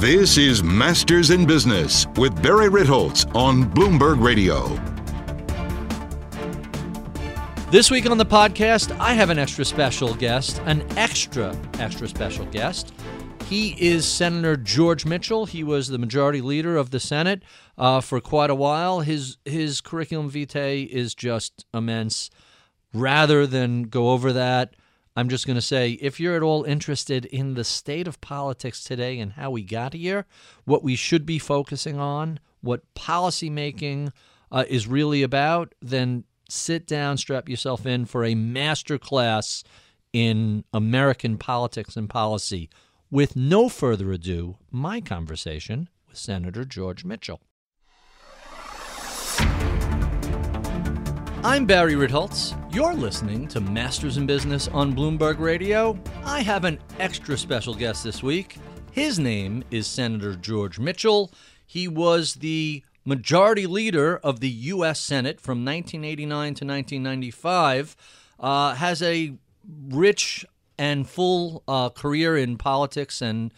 This is Masters in Business with Barry Ritholtz on Bloomberg Radio. This week on the podcast, I have an extra special guest, an extra, extra special guest. He is Senator George Mitchell. He was the majority leader of the Senate uh, for quite a while. His his curriculum vitae is just immense. Rather than go over that, I'm just going to say if you're at all interested in the state of politics today and how we got here, what we should be focusing on, what policymaking uh, is really about, then sit down, strap yourself in for a master class in American politics and policy. With no further ado, my conversation with Senator George Mitchell. I'm Barry Ritholtz. You're listening to Masters in Business on Bloomberg Radio. I have an extra special guest this week. His name is Senator George Mitchell. He was the majority leader of the U.S. Senate from 1989 to 1995. Uh, has a rich and full uh, career in politics, and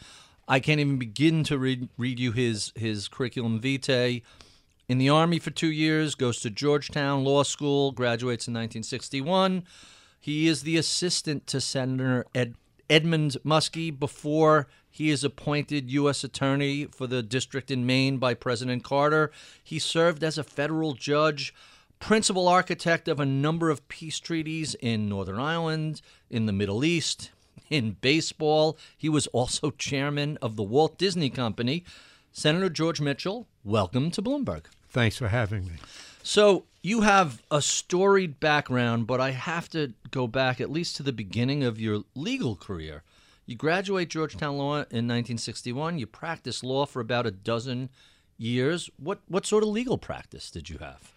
I can't even begin to read, read you his his curriculum vitae in the Army for two years, goes to Georgetown Law School, graduates in 1961. He is the assistant to Senator Ed, Edmund Muskie before he is appointed U.S. Attorney for the district in Maine by President Carter. He served as a federal judge, principal architect of a number of peace treaties in Northern Ireland, in the Middle East, in baseball. He was also chairman of the Walt Disney Company. Senator George Mitchell, welcome to Bloomberg. Thanks for having me. So, you have a storied background, but I have to go back at least to the beginning of your legal career. You graduate Georgetown Law in 1961. You practice law for about a dozen years. What what sort of legal practice did you have?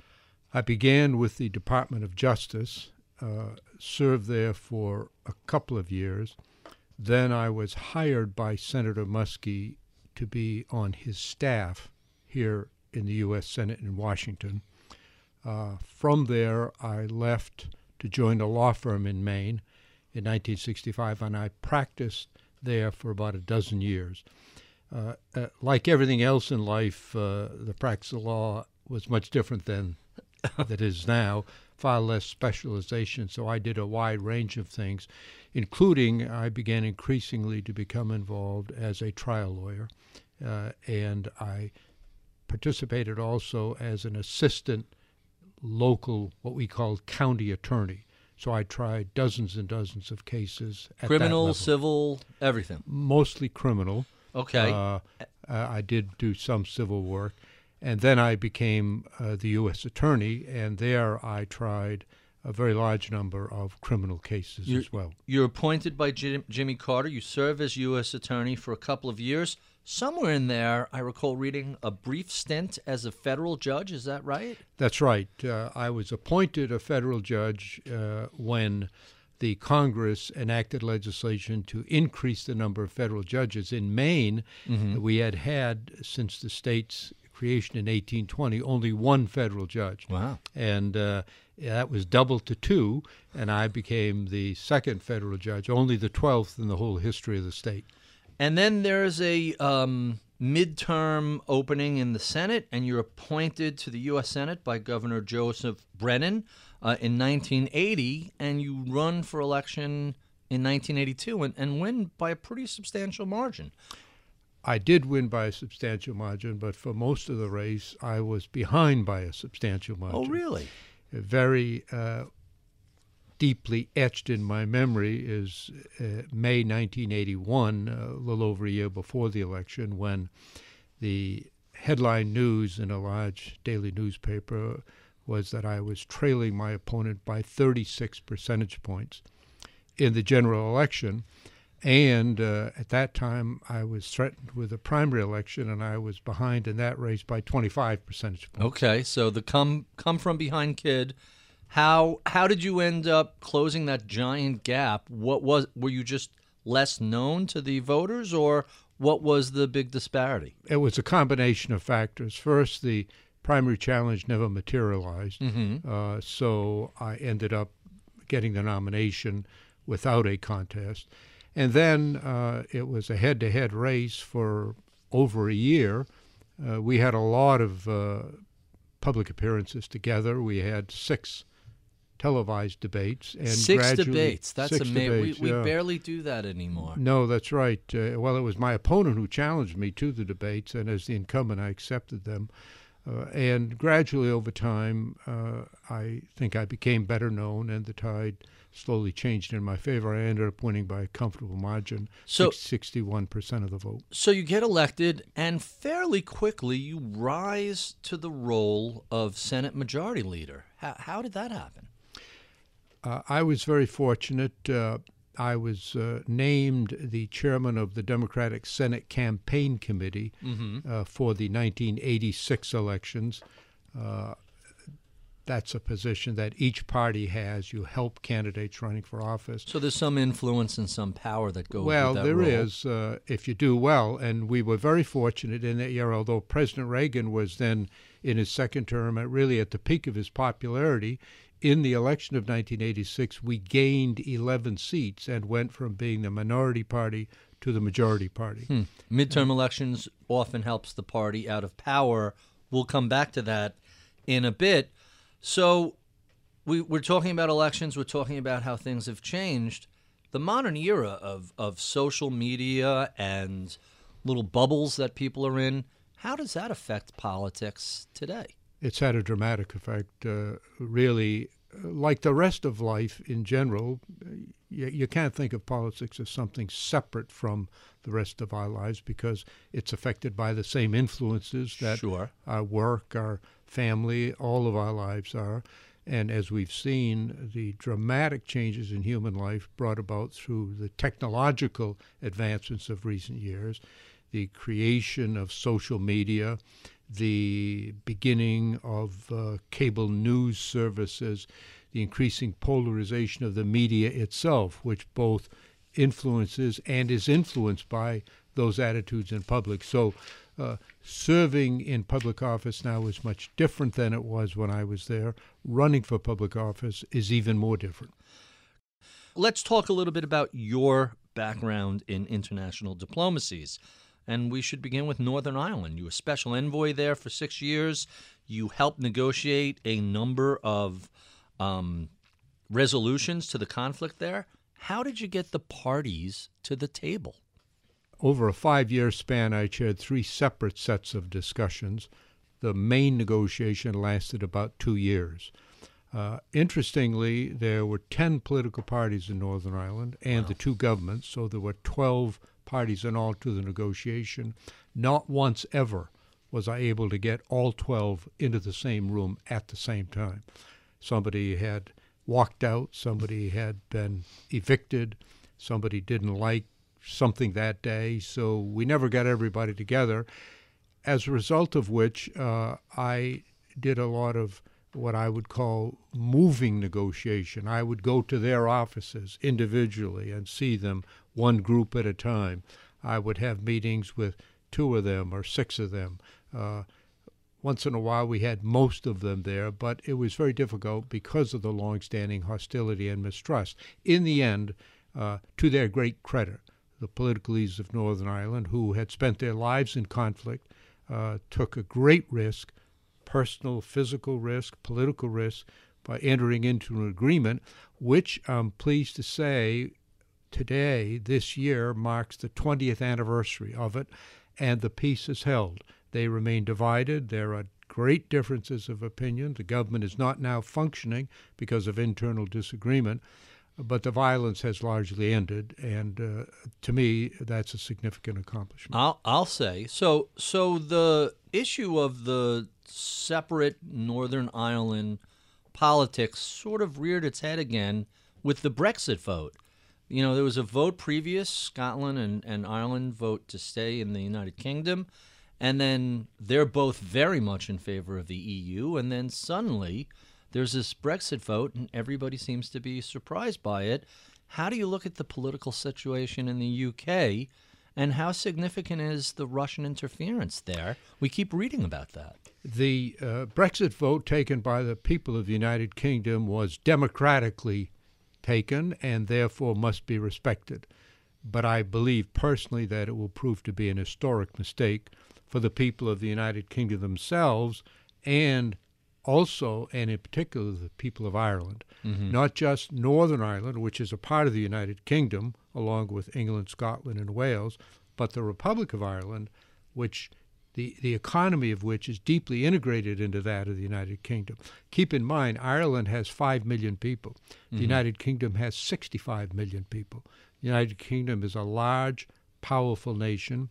I began with the Department of Justice, uh, served there for a couple of years. Then I was hired by Senator Muskie to be on his staff here in the U.S. Senate in Washington. Uh, from there, I left to join a law firm in Maine in 1965, and I practiced there for about a dozen years. Uh, uh, like everything else in life, uh, the practice of law was much different than that is now, far less specialization. So I did a wide range of things, including I began increasingly to become involved as a trial lawyer, uh, and I participated also as an assistant local, what we call county attorney. So I tried dozens and dozens of cases. Criminal, civil, everything. Mostly criminal. Okay. Uh, uh, I did do some civil work. And then I became uh, the U.S. attorney, and there I tried a very large number of criminal cases you're, as well. You're appointed by Jim, Jimmy Carter. You serve as U.S. attorney for a couple of years. Somewhere in there, I recall reading a brief stint as a federal judge. Is that right? That's right. Uh, I was appointed a federal judge uh, when the Congress enacted legislation to increase the number of federal judges. In Maine, mm-hmm. we had had, since the state's creation in 1820, only one federal judge. Wow. And uh, that was doubled to two, and I became the second federal judge, only the 12th in the whole history of the state. And then there's a um, midterm opening in the Senate, and you're appointed to the U.S. Senate by Governor Joseph Brennan uh, in 1980, and you run for election in 1982 and, and win by a pretty substantial margin. I did win by a substantial margin, but for most of the race, I was behind by a substantial margin. Oh, really? Very uh, deeply etched in my memory is uh, May 1981, a little over a year before the election, when the headline news in a large daily newspaper was that I was trailing my opponent by 36 percentage points in the general election. And uh, at that time, I was threatened with a primary election, and I was behind in that race by 25 percentage points. Okay, so the come come from behind kid. How how did you end up closing that giant gap? What was were you just less known to the voters, or what was the big disparity? It was a combination of factors. First, the primary challenge never materialized, Mm-hmm. uh, so I ended up getting the nomination without a contest. And then uh, it was a head to head race for over a year. Uh, we had a lot of uh, public appearances together. We had six televised debates and Six debates. That's six amazing. debates, we, we yeah. barely do that anymore. No, that's right. Uh, well, it was my opponent who challenged me to the debates, and as the incumbent, I accepted them. Uh, and gradually over time, uh, I think I became better known, and the tide slowly changed in my favor. I ended up winning by a comfortable margin, So- 61% of the vote. So you get elected, and fairly quickly you rise to the role of Senate Majority Leader. How, how did that happen? Uh, I was very fortunate. I was uh, named the chairman of the Democratic Senate Campaign Committee uh, for the 1986 elections. Uh, that's a position that each party has. You help candidates running for office. So there's some influence and some power that goes. Well, with that there is uh, if you do well, and we were very fortunate in that year. Although President Reagan was then in his second term, at really at the peak of his popularity, in the election of 1986, we gained 11 seats and went from being the minority party to the majority party. Hmm. Midterm elections often helps the party out of power. We'll come back to that in a bit. So we, we're talking about elections. We're talking about how things have changed. The modern era of, of social media and little bubbles that people are in, how does that affect politics today? It's had a dramatic effect, uh, really. Like the rest of life in general, you, you can't think of politics as something separate from the rest of our lives because it's affected by the same influences that Sure. our work, our family, all of our lives are. And as we've seen, the dramatic changes in human life brought about through the technological advancements of recent years, the creation of social media, the beginning of uh, cable news services, the increasing polarization of the media itself, which both influences and is influenced by those attitudes in public. So, uh, serving in public office now is much different than it was when I was there. Running for public office is even more different. Let's talk a little bit about your background in international diplomacies. And we should begin with Northern Ireland. You were special envoy there for six years. You helped negotiate a number of um, resolutions to the conflict there. How did you get the parties to the table? Over a five year span, I chaired three separate sets of discussions. The main negotiation lasted about two years. Uh, interestingly, there were 10 political parties in Northern Ireland and the two governments, so there were 12 parties and all to the negotiation. Not once ever was I able to get all 12 into the same room at the same time. Somebody had walked out, somebody had been evicted, somebody didn't like something that day, so we never got everybody together. As a result of which, uh, I did a lot of what I would call moving negotiation. I would go to their offices individually and see them one group at a time. I would have meetings with two of them or six of them. Uh, once in a while, we had most of them there, but it was very difficult because of the long-standing hostility and mistrust. In the end, uh, to their great credit, the political leaders of Northern Ireland, who had spent their lives in conflict, uh, took a great risk, personal, physical risk, political risk, by entering into an agreement, which I'm pleased to say today, this year, marks the 20th anniversary of it, and the peace is held. They remain divided. There are great differences of opinion. The government is not now functioning because of internal disagreement, but the violence has largely ended, and uh, to me, that's a significant accomplishment. I'll I'll say so. So the issue of the separate Northern Ireland politics sort of reared its head again with the Brexit vote. You know, there was a vote previous, Scotland and, and Ireland vote to stay in the United Kingdom, and then they're both very much in favor of the EU, and then suddenly there's this Brexit vote, and everybody seems to be surprised by it. How do you look at the political situation in the UK, and how significant is the Russian interference there? We keep reading about that. The uh, Brexit vote taken by the people of the United Kingdom was democratically taken and therefore must be respected. But I believe personally that it will prove to be an historic mistake for the people of the United Kingdom themselves and also, and in particular, the people of Ireland. Mm-hmm. Not just Northern Ireland, which is a part of the United Kingdom, along with England, Scotland, and Wales, but the Republic of Ireland, which the, the economy of which is deeply integrated into that of the United Kingdom. Keep in mind, Ireland has 5 million people. The mm-hmm. United Kingdom has 65 million people. The United Kingdom is a large, powerful nation.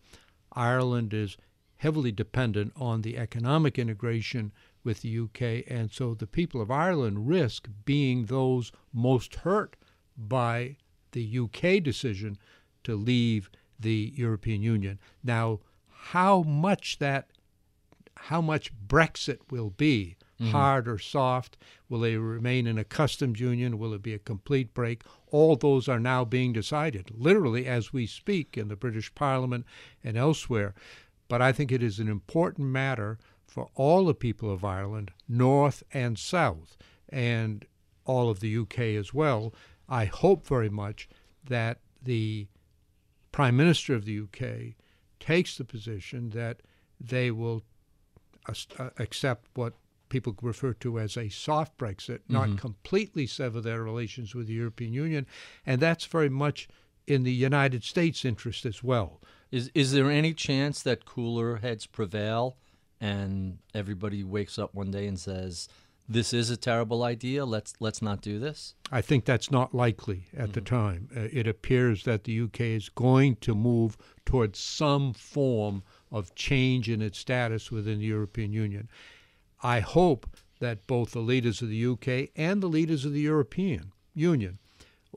Ireland is heavily dependent on the economic integration with the UK, and so the people of Ireland risk being those most hurt by the UK decision to leave the European Union. Now, how much that, how much Brexit will be, mm-hmm. hard or soft, will they remain in a customs union? Will it be a complete break? All those are now being decided, literally as we speak, in the British Parliament and elsewhere. But I think it is an important matter for all the people of Ireland, north and south, and all of the UK as well. I hope very much that the Prime Minister of the UK takes the position that they will uh, accept what people refer to as a soft Brexit, mm-hmm. not completely sever their relations with the European Union, and that's very much in the United States' interest as well. Is is there any chance that cooler heads prevail and everybody wakes up one day and says, "This is a terrible idea. Let's let's not do this." I think that's not likely at mm-hmm. the time. Uh, it appears that the UK is going to move towards some form of change in its status within the European Union. I hope that both the leaders of the UK and the leaders of the European Union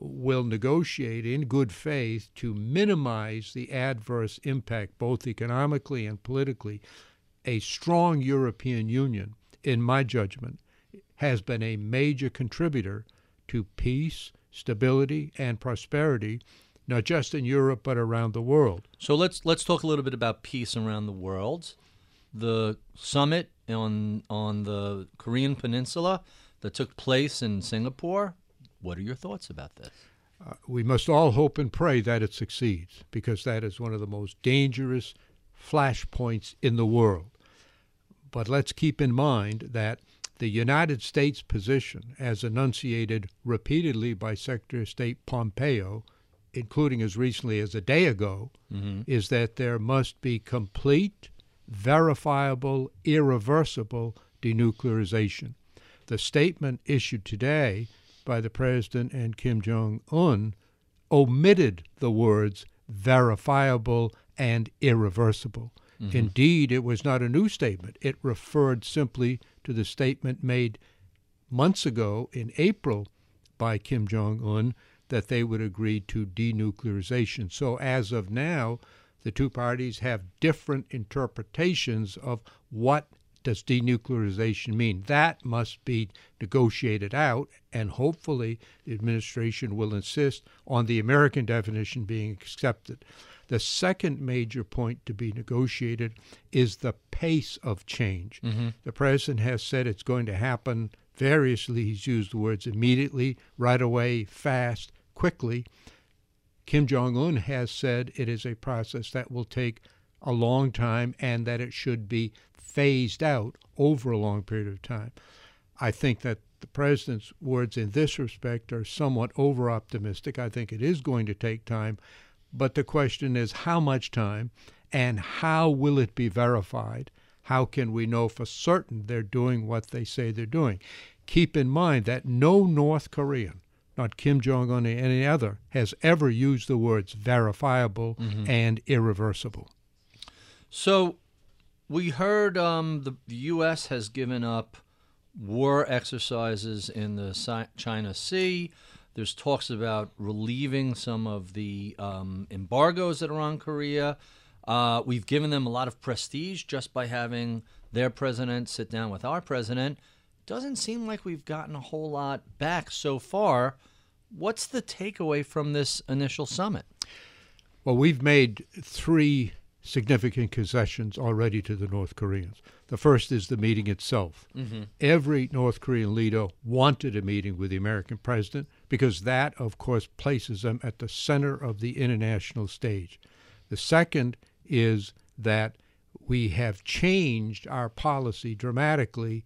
will negotiate in good faith to minimize the adverse impact, both economically and politically, a strong European Union, in my judgment, has been a major contributor to peace, stability, and prosperity, not just in Europe but around the world. So let's let's talk a little bit about peace around the world. The summit on on the Korean Peninsula that took place in Singapore. What are your thoughts about this? Uh, we must all hope and pray that it succeeds because that is one of the most dangerous flashpoints in the world. But let's keep in mind that the United States position, as enunciated repeatedly by Secretary of State Pompeo, including as recently as a day ago, mm-hmm. is that there must be complete, verifiable, irreversible denuclearization. The statement issued today by the President and Kim Jong un omitted the words verifiable and irreversible. Mm-hmm. Indeed, it was not a new statement. It referred simply to the statement made months ago in April by Kim Jong un that they would agree to denuclearization. So, as of now, the two parties have different interpretations of what does denuclearization mean. That must be negotiated out, and hopefully the administration will insist on the American definition being accepted. The second major point to be negotiated is the pace of change. Mm-hmm. The president has said it's going to happen variously. He's used the words immediately, right away, fast, quickly. Kim Jong un has said it is a process that will take a long time and that it should be phased out over a long period of time. I think that the president's words in this respect are somewhat over optimistic. I think it is going to take time, but the question is how much time and how will it be verified? How can we know for certain they're doing what they say they're doing? Keep in mind that no North Korean, not Kim Jong un or any other, has ever used the words verifiable mm-hmm. and irreversible. So we heard um, the, the U.S. has given up war exercises in the China Sea. There's talks about relieving some of the um, embargoes that are on Korea. Uh, we've given them a lot of prestige just by having their president sit down with our president. Doesn't seem like we've gotten a whole lot back so far. What's the takeaway from this initial summit? Well, we've made three significant concessions already to the North Koreans. The first is the meeting itself. Mm-hmm. Every North Korean leader wanted a meeting with the American president because that, of course, places them at the center of the international stage. The second is that we have changed our policy dramatically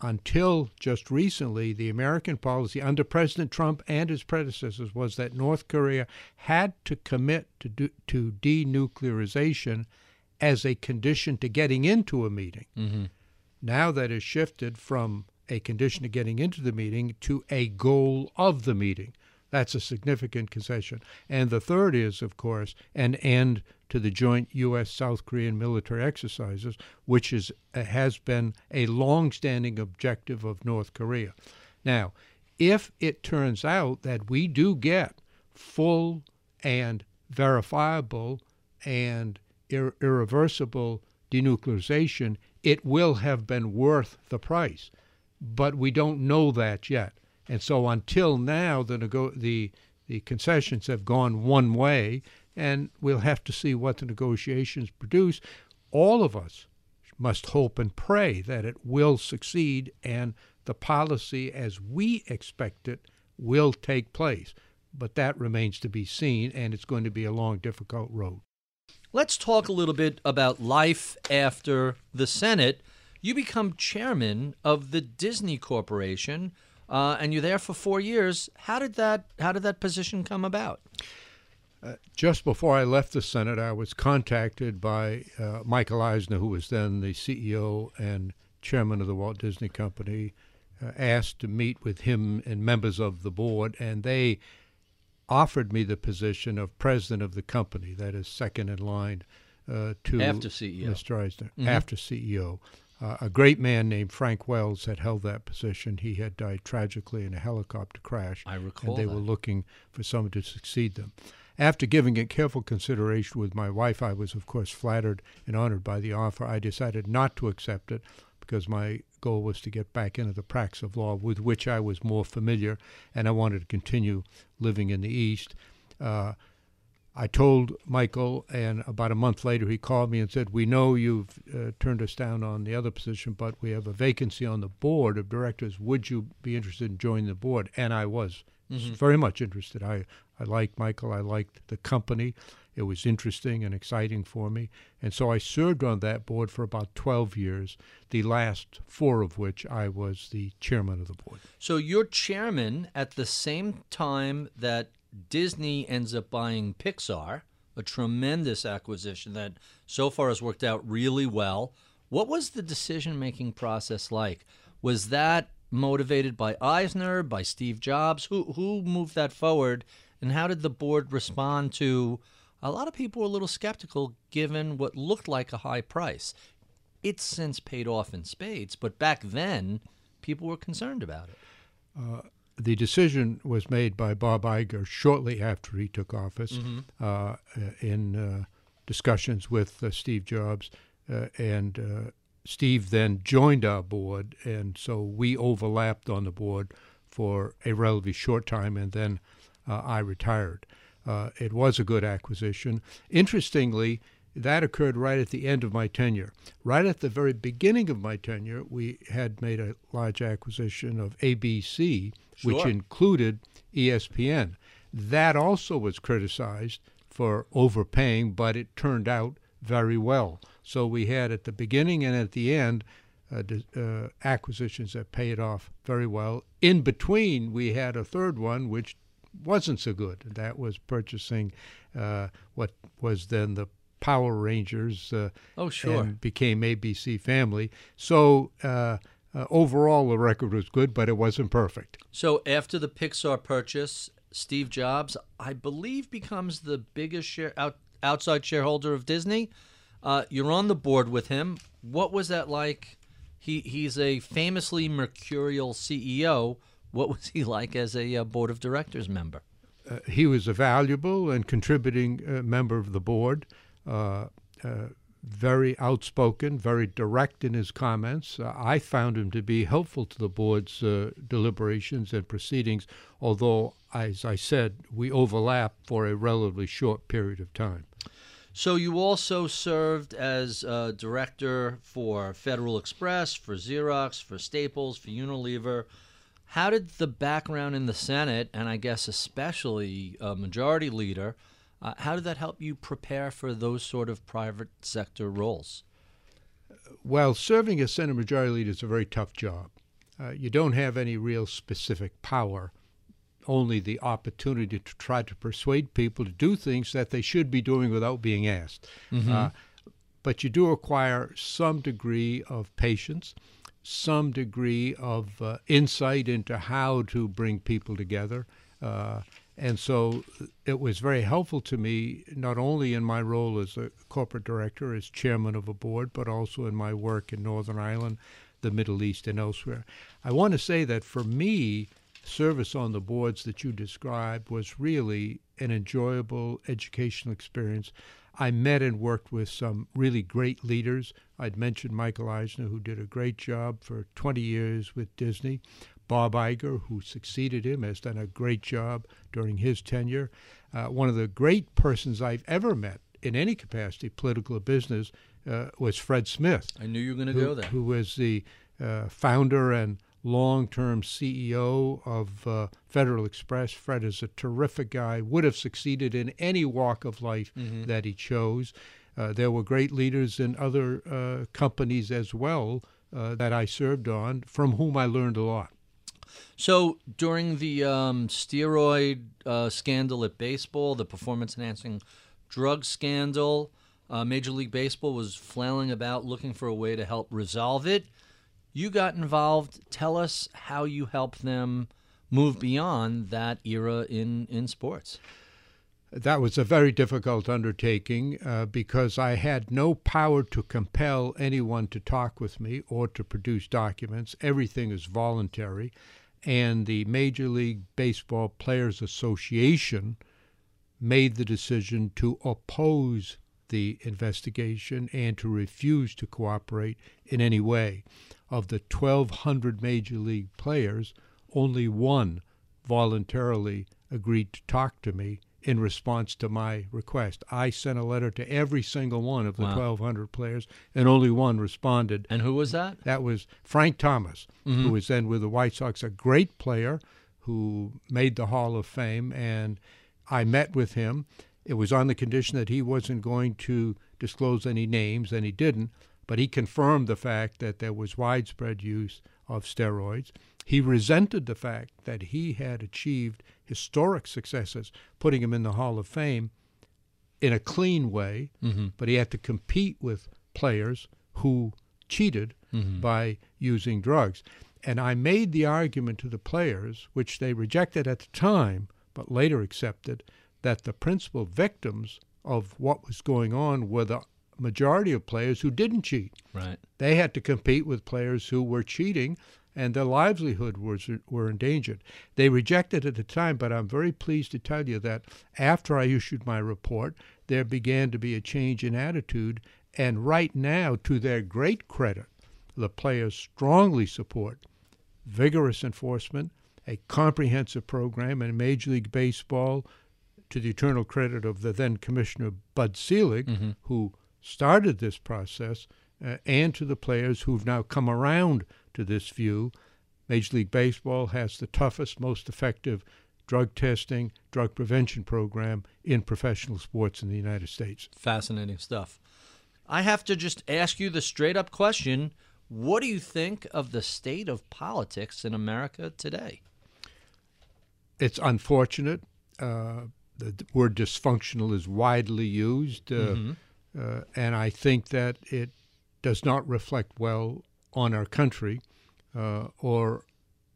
until just recently, the American policy under President Trump and his predecessors was that North Korea had to commit to, do, to denuclearization as a condition to getting into a meeting. Mm-hmm. Now that has shifted from a condition of getting into the meeting to a goal of the meeting. That's a significant concession. And the third is, of course, an end to the joint U.S. South Korean military exercises, which is, uh, has been a long standing objective of North Korea. Now, if it turns out that we do get full and verifiable and ir- irreversible denuclearization, it will have been worth the price. But we don't know that yet. And so until now, the, nego- the, the concessions have gone one way, and we'll have to see what the negotiations produce. All of us must hope and pray that it will succeed and the policy as we expect it will take place. But that remains to be seen, and it's going to be a long, difficult road. Let's talk a little bit about life after the Senate. You become chairman of the Disney Corporation, uh, and you're there for four years. How did that How did that position come about? Uh, just before I left the Senate, I was contacted by uh, Michael Eisner, who was then the CEO and chairman of the Walt Disney Company, uh, asked to meet with him and members of the board, and they offered me the position of president of the company. That is second in line uh, to after CEO. Mr. Eisner, mm-hmm. after CEO. Uh, a great man named Frank Wells had held that position. He had died tragically in a helicopter crash. I recall. And they that. were looking for someone to succeed them. After giving it careful consideration with my wife, I was, of course, flattered and honored by the offer. I decided not to accept it because my goal was to get back into the practice of law with which I was more familiar, and I wanted to continue living in the East. Uh, I told Michael, and about a month later, he called me and said, We know you've uh, turned us down on the other position, but we have a vacancy on the board of directors. Would you be interested in joining the board? And I was mm-hmm. very much interested. I, I liked Michael, I liked the company. It was interesting and exciting for me. And so I served on that board for about 12 years, the last four of which I was the chairman of the board. So you're chairman at the same time that Disney ends up buying Pixar, a tremendous acquisition that so far has worked out really well. What was the decision making process like? Was that motivated by Eisner, by Steve Jobs? Who who moved that forward and how did the board respond to a lot of people were a little skeptical given what looked like a high price. It's since paid off in spades, but back then people were concerned about it. Uh, the decision was made by Bob Iger shortly after he took office mm-hmm. uh, in uh, discussions with uh, Steve Jobs. Uh, and uh, Steve then joined our board, and so we overlapped on the board for a relatively short time, and then uh, I retired. it was a good acquisition. Interestingly, that occurred right at the end of my tenure. Right at the very beginning of my tenure, we had made a large acquisition of ABC, sure. which included ESPN. That also was criticized for overpaying, but it turned out very well. So we had at the beginning and at the end uh, uh, acquisitions that paid off very well. In between, we had a third one which wasn't so good. That was purchasing uh, what was then the Power Rangers. Uh, oh, sure. And became ABC Family. So uh, overall, the record was good, but it wasn't perfect. So after the Pixar purchase, Steve Jobs, I believe, becomes the biggest share out, outside shareholder of Disney. Uh, you're on the board with him. What was that like? He he's a famously mercurial CEO. What was he like as a uh, board of directors member? Uh, he was a valuable and contributing uh, member of the board. Uh, uh, very outspoken, very direct in his comments. Uh, I found him to be helpful to the board's uh, deliberations and proceedings, although, as I said, we overlap for a relatively short period of time. So you also served as uh, director for Federal Express, for Xerox, for Staples, for Unilever. How did the background in the Senate, and I guess especially a majority leader, uh, how did that help you prepare for those sort of private sector roles? Well, serving as Senate Majority Leader is a very tough job. Uh, you don't have any real specific power, only the opportunity to try to persuade people to do things that they should be doing without being asked. Mm-hmm. Uh, but you do require some degree of patience, some degree of uh, insight into how to bring people together. Uh, and so uh, it was very helpful to me, not only in my role as a corporate director, as chairman of a board, but also in my work in Northern Ireland, the Middle East, and elsewhere. I want to say that for me, service on the boards that you described was really an enjoyable educational experience. I met and worked with some really great leaders. I'd mentioned Michael Eisner, who did a great job for 20 years with Disney. Bob Iger, who succeeded him, has done a great job during his tenure. Uh, one of the great persons I've ever met in any capacity, political or business, uh, was Fred Smith. I knew you were going to go there. Who was the uh, founder and long-term CEO of uh, Federal Express. Fred is a terrific guy. Would have succeeded in any walk of life mm-hmm. that he chose. Uh, there were great leaders in other uh, companies as well that I served on, from whom I learned a lot. So during the um, steroid uh, scandal at baseball, the performance enhancing drug scandal, uh, Major League Baseball was flailing about looking for a way to help resolve it. You got involved. Tell us how you helped them move beyond that era in, in sports. That was a very difficult undertaking uh, because I had no power to compel anyone to talk with me or to produce documents. Everything is voluntary and the Major League Baseball Players Association made the decision to oppose the investigation and to refuse to cooperate in any way. Of the 1,200 Major League players, only one voluntarily agreed to talk to me in response to my request. I sent a letter to every single one of the wow. 1,200 players, and only one responded. And who was that? That was Frank Thomas, mm-hmm. who was then with the White Sox, a great player who made the Hall of Fame. And I met with him. It was on the condition that he wasn't going to disclose any names, and he didn't. But he confirmed the fact that there was widespread use of steroids. He resented the fact that he had achieved historic successes, putting him in the Hall of Fame in a clean way, mm-hmm. but he had to compete with players who cheated mm-hmm. by using drugs. And I made the argument to the players, which they rejected at the time, but later accepted, that the principal victims of what was going on were the majority of players who didn't cheat. Right. They had to compete with players who were cheating and their livelihood was were endangered. They rejected at the time, but I'm very pleased to tell you that after I issued my report, there began to be a change in attitude, and right now, to their great credit, the players strongly support vigorous enforcement, a comprehensive program in Major League Baseball, to the eternal credit of the then Commissioner Bud Selig, mm-hmm. who started this process, uh, and to the players who've now come around to this view. Major League Baseball has the toughest, most effective drug testing, drug prevention program in professional sports in the United States. Fascinating stuff. I have to just ask you the straight up question What do you think of the state of politics in America today? It's unfortunate. Uh, the word dysfunctional is widely used, uh, mm-hmm. uh, and I think that it does not reflect well on our country uh, or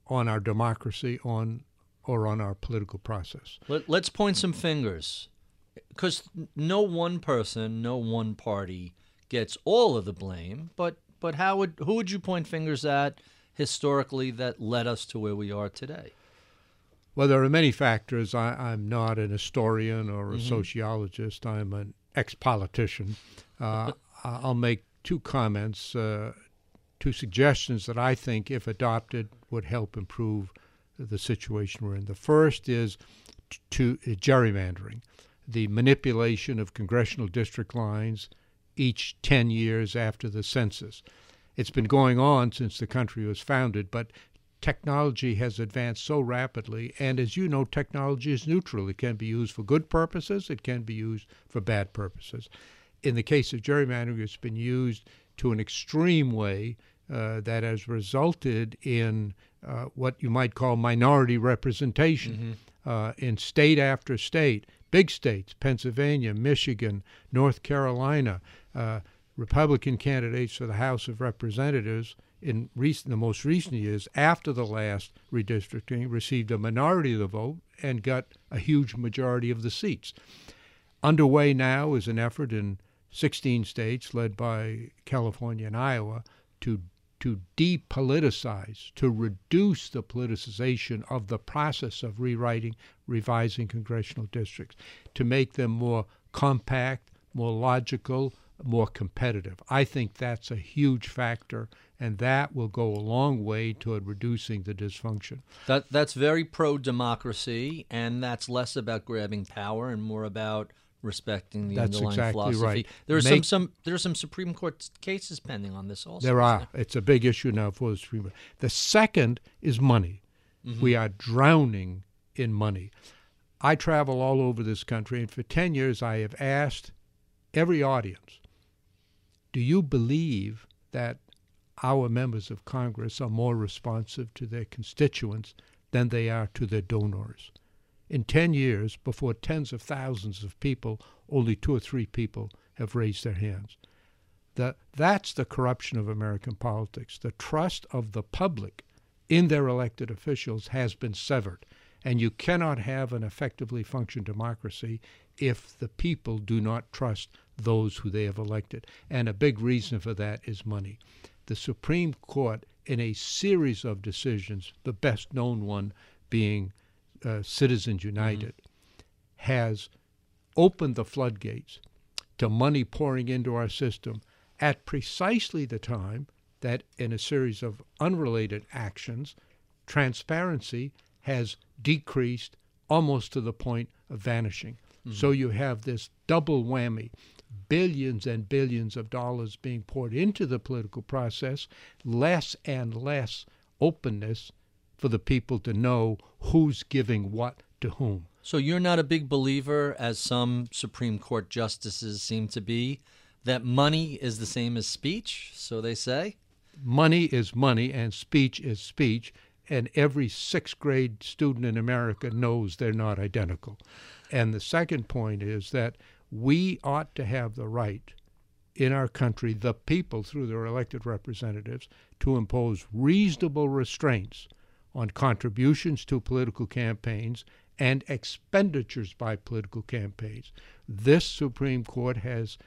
on our democracy, on or on our political process. Let, let's point some fingers, because no one person, no one party gets all of the blame. But but how would who would you point fingers at historically that led us to where we are today? Well, there are many factors. I, am not an historian or a mm-hmm. sociologist. I'm an ex-politician. Uh, I'll make two comments, uh, two suggestions that I think, if adopted, would help improve the situation we're in. The first is to, uh, gerrymandering, the manipulation of congressional district lines each 10 years after the census. It's been going on since the country was founded, but technology has advanced so rapidly. And as you know, technology is neutral. It can be used for good purposes, it can be used for bad purposes. In the case of gerrymandering, it's been used to an extreme way uh, that has resulted in uh, what you might call minority representation mm-hmm. uh, in state after state, big states, Pennsylvania, Michigan, North Carolina. Uh, Republican candidates for the House of Representatives in recent, the most recent years after the last redistricting received a minority of the vote and got a huge majority of the seats. Underway now is an effort in 16 states led by California and Iowa to to depoliticize, to reduce the politicization of the process of rewriting, revising congressional districts, to make them more compact, more logical, more competitive. I think that's a huge factor and that will go a long way toward reducing the dysfunction. That that's very pro democracy, and that's less about grabbing power and more about respecting the that's underlying exactly philosophy. Right. There are some some there are some Supreme Court cases pending on this also. There are. There? It's a big issue now for the Supreme Court. The second is money. Mm-hmm. We are drowning in money. I travel all over this country, and for ten years I have asked every audience, "Do you believe that our members of Congress are more responsive to their constituents than they are to their donors. In 10 years, before tens of thousands of people, only two or three people have raised their hands. The, that's the corruption of American politics. The trust of the public in their elected officials has been severed. And you cannot have an effectively functioning democracy if the people do not trust those who they have elected. And a big reason for that is money the Supreme Court, in a series of decisions, the best known one being uh, Citizens United, mm-hmm. has opened the floodgates to money pouring into our system at precisely the time that, in a series of unrelated actions, transparency has decreased almost to the point of vanishing. Mm-hmm. So you have this double whammy billions and billions of dollars being poured into the political process, less and less openness for the people to know who's giving what to whom. So you're not a big believer, as some Supreme Court justices seem to be, that money is the same as speech, so they say? Money is money and speech is speech, and every sixth grade student in America knows they're not identical. And the second point is that we ought to have the right in our country, the people through their elected representatives, to impose reasonable restraints on contributions to political campaigns and expenditures by political campaigns. This Supreme Court has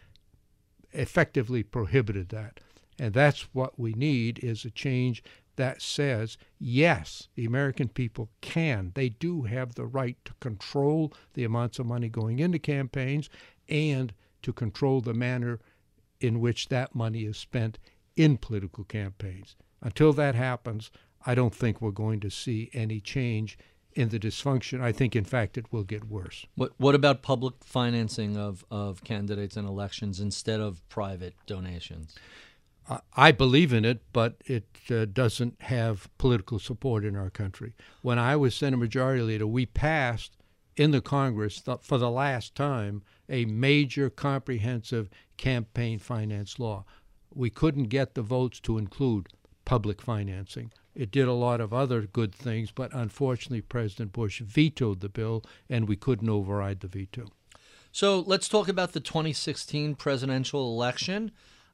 effectively prohibited that. And that's what we need is a change that says, yes, the American people can, they do have the right to control the amounts of money going into campaigns and to control the manner in which that money is spent in political campaigns. Until that happens, I don't think we're going to see any change in the dysfunction. I think, in fact, it will get worse. What What about public financing of, of candidates and elections instead of private donations? I believe in it, but it uh, doesn't have political support in our country. When I was Senate Majority Leader, we passed in the Congress th- for the last time a major comprehensive campaign finance law. we couldn't get the votes to include public financing. It did a lot of other good things, but unfortunately, President Bush vetoed the bill, and we couldn't override the veto. So let's talk about the 2016 presidential election.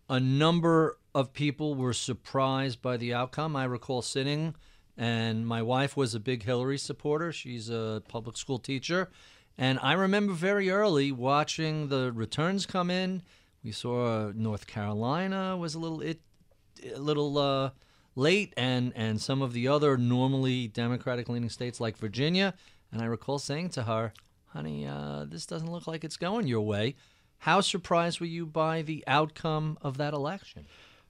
A number of people were surprised by the outcome. I recall sitting, and my wife was a big Hillary supporter. She's a public school teacher. And I remember very early watching the returns come in. We saw North Carolina was a little it, a little uh, late, and and some of the other normally Democratic leaning states like Virginia. And I recall saying to her, "Honey, uh, this doesn't look like it's going your way." How surprised were you by the outcome of that election?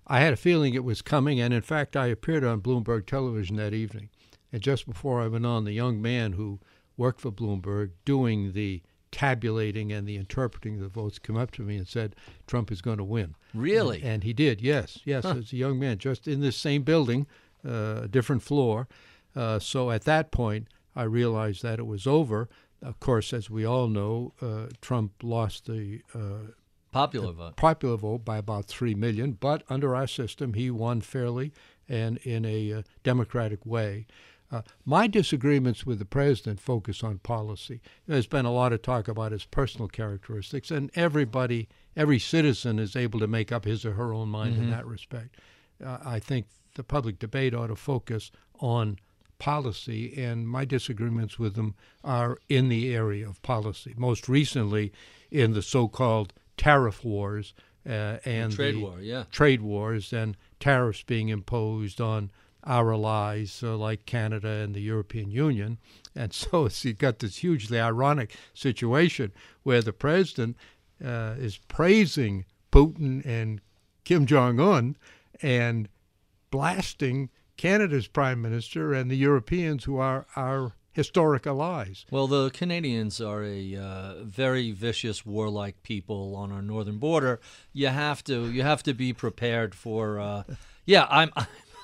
I had a feeling it was coming, and in fact, I appeared on Bloomberg television that evening. And just before I went on, the young man who worked for Bloomberg doing the tabulating and the interpreting of the votes came up to me and said Trump is going to win. Really? And, and he did. Yes, yes. Huh. As a young man, just in this same building, uh, a different floor. Uh, so at that point, I realized that it was over. Of course, as we all know, uh, Trump lost the uh, popular vote popular vote by about three million. But under our system, he won fairly and in a uh, democratic way. Uh, my disagreements with the president focus on policy. There's been a lot of talk about his personal characteristics, and everybody, every citizen is able to make up his or her own mind mm-hmm. in that respect. Uh, I think the public debate ought to focus on policy, and my disagreements with him are in the area of policy. Most recently, in the so called tariff wars uh, and the trade war, yeah. trade wars and tariffs being imposed on our allies uh, like Canada and the European Union. And so it's, you've got this hugely ironic situation where the president uh, is praising Putin and Kim Jong un and blasting Canada's prime minister and the Europeans who are our historic allies. Well, the Canadians are a uh, very vicious, warlike people on our northern border. You have to you have to be prepared for. Uh, yeah, I'm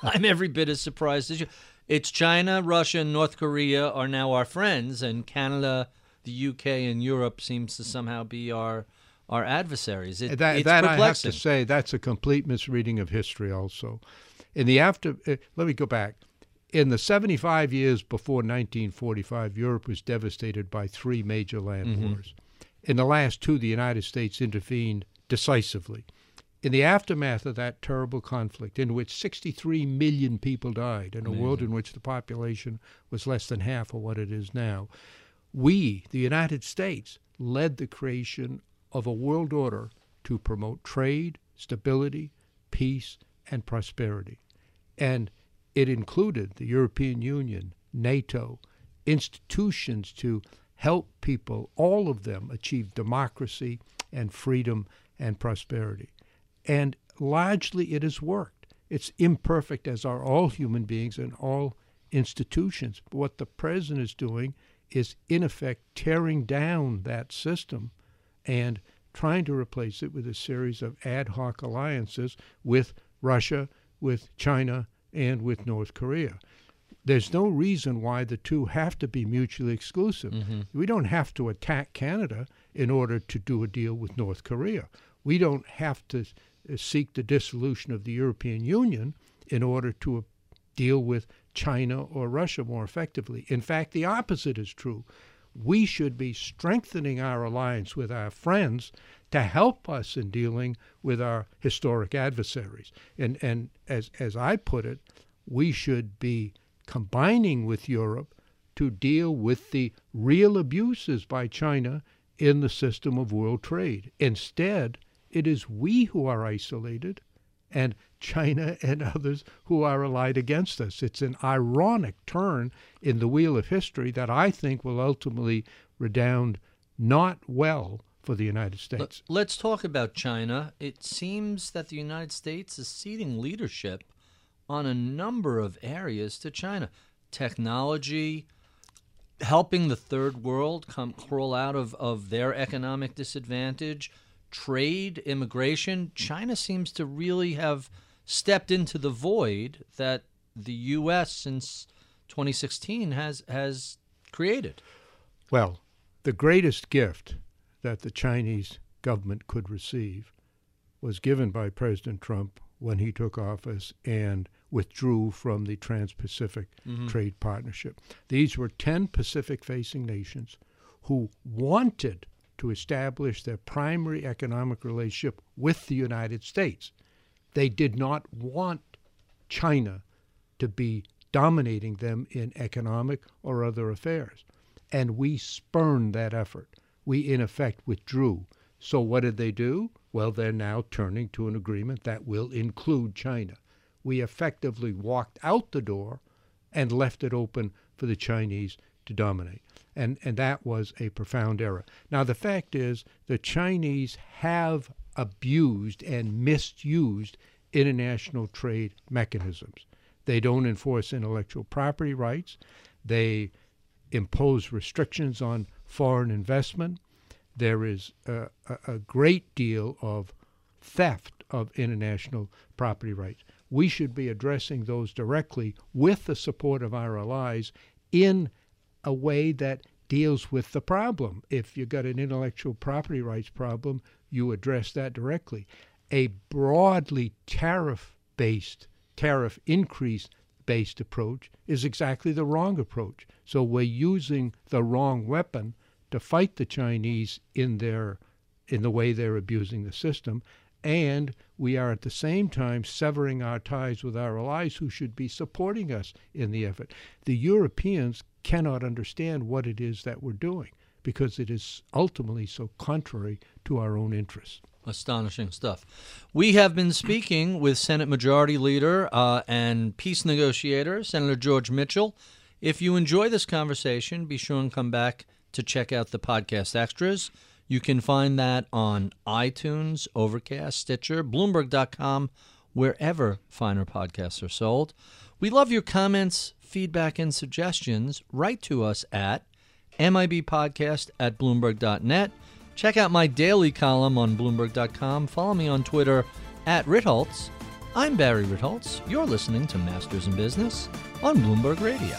I'm every bit as surprised as you. It's China, Russia, and North Korea are now our friends, and Canada, the UK, and Europe seems to somehow be our our adversaries. It, that, that I have to say, that's a complete misreading of history. Also, in the after, uh, let me go back. In the 75 years before 1945, Europe was devastated by three major land mm-hmm. wars. In the last two, the United States intervened decisively. In the aftermath of that terrible conflict, in which 63 million people died, in a world in which the population was less than half of what it is now, we, the United States, led the creation of a world order to promote trade, stability, peace, and prosperity. And it included the European Union, NATO, institutions to help people, all of them, achieve democracy and freedom and prosperity. And largely it has worked. It's imperfect, as are all human beings and all institutions. But what the president is doing is, in effect, tearing down that system and trying to replace it with a series of ad hoc alliances with Russia, with China, and with North Korea. There's no reason why the two have to be mutually exclusive. Mm-hmm. We don't have to attack Canada in order to do a deal with North Korea. We don't have to seek the dissolution of the European Union in order to uh, deal with China or Russia more effectively. In fact, the opposite is true. We should be strengthening our alliance with our friends to help us in dealing with our historic adversaries. And, and as, as I put it, we should be combining with Europe to deal with the real abuses by China in the system of world trade. Instead, it is we who are isolated and China and others who are allied against us. It's an ironic turn in the wheel of history that I think will ultimately redound not well for the United States. Let's talk about China. It seems that the United States is ceding leadership on a number of areas to China. Technology, helping the third world come crawl out of, of their economic disadvantage, trade, immigration, China seems to really have stepped into the void that the U.S. since 2016 has has created. Well, the greatest gift that the Chinese government could receive was given by President Trump when he took office and withdrew from the Trans Pacific mm-hmm. Trade Partnership. These were 10 Pacific facing nations who wanted to establish their primary economic relationship with the United States. They did not want China to be dominating them in economic or other affairs. And we spurned that effort. We, in effect, withdrew. So, what did they do? Well, they're now turning to an agreement that will include China. We effectively walked out the door and left it open for the Chinese to dominate. And, and that was a profound error. Now, the fact is, the Chinese have abused and misused international trade mechanisms. They don't enforce intellectual property rights. They impose restrictions on foreign investment. There is a, a, great deal of theft of international property rights. We should be addressing those directly with the support of our allies in a way that deals with the problem. If you've got an intellectual property rights problem, you address that directly. A broadly tariff based, tariff increase based approach is exactly the wrong approach. So we're using the wrong weapon to fight the Chinese in their in the way they're abusing the system and we are at the same time severing our ties with our allies who should be supporting us in the effort. The Europeans cannot understand what it is that we're doing because it is ultimately so contrary to our own interests. Astonishing stuff. We have been speaking with Senate Majority Leader uh, and peace negotiator, Senator George Mitchell. If you enjoy this conversation, be sure and come back to check out the podcast extras. You can find that on iTunes, Overcast, Stitcher, Bloomberg.com, wherever finer podcasts are sold. We love your comments, feedback, and suggestions. Write to us at MIBpodcast at Bloomberg.net. Check out my daily column on Bloomberg.com. Follow me on Twitter at Ritholtz. I'm Barry Ritholtz. You're listening to Masters in Business on Bloomberg Radio.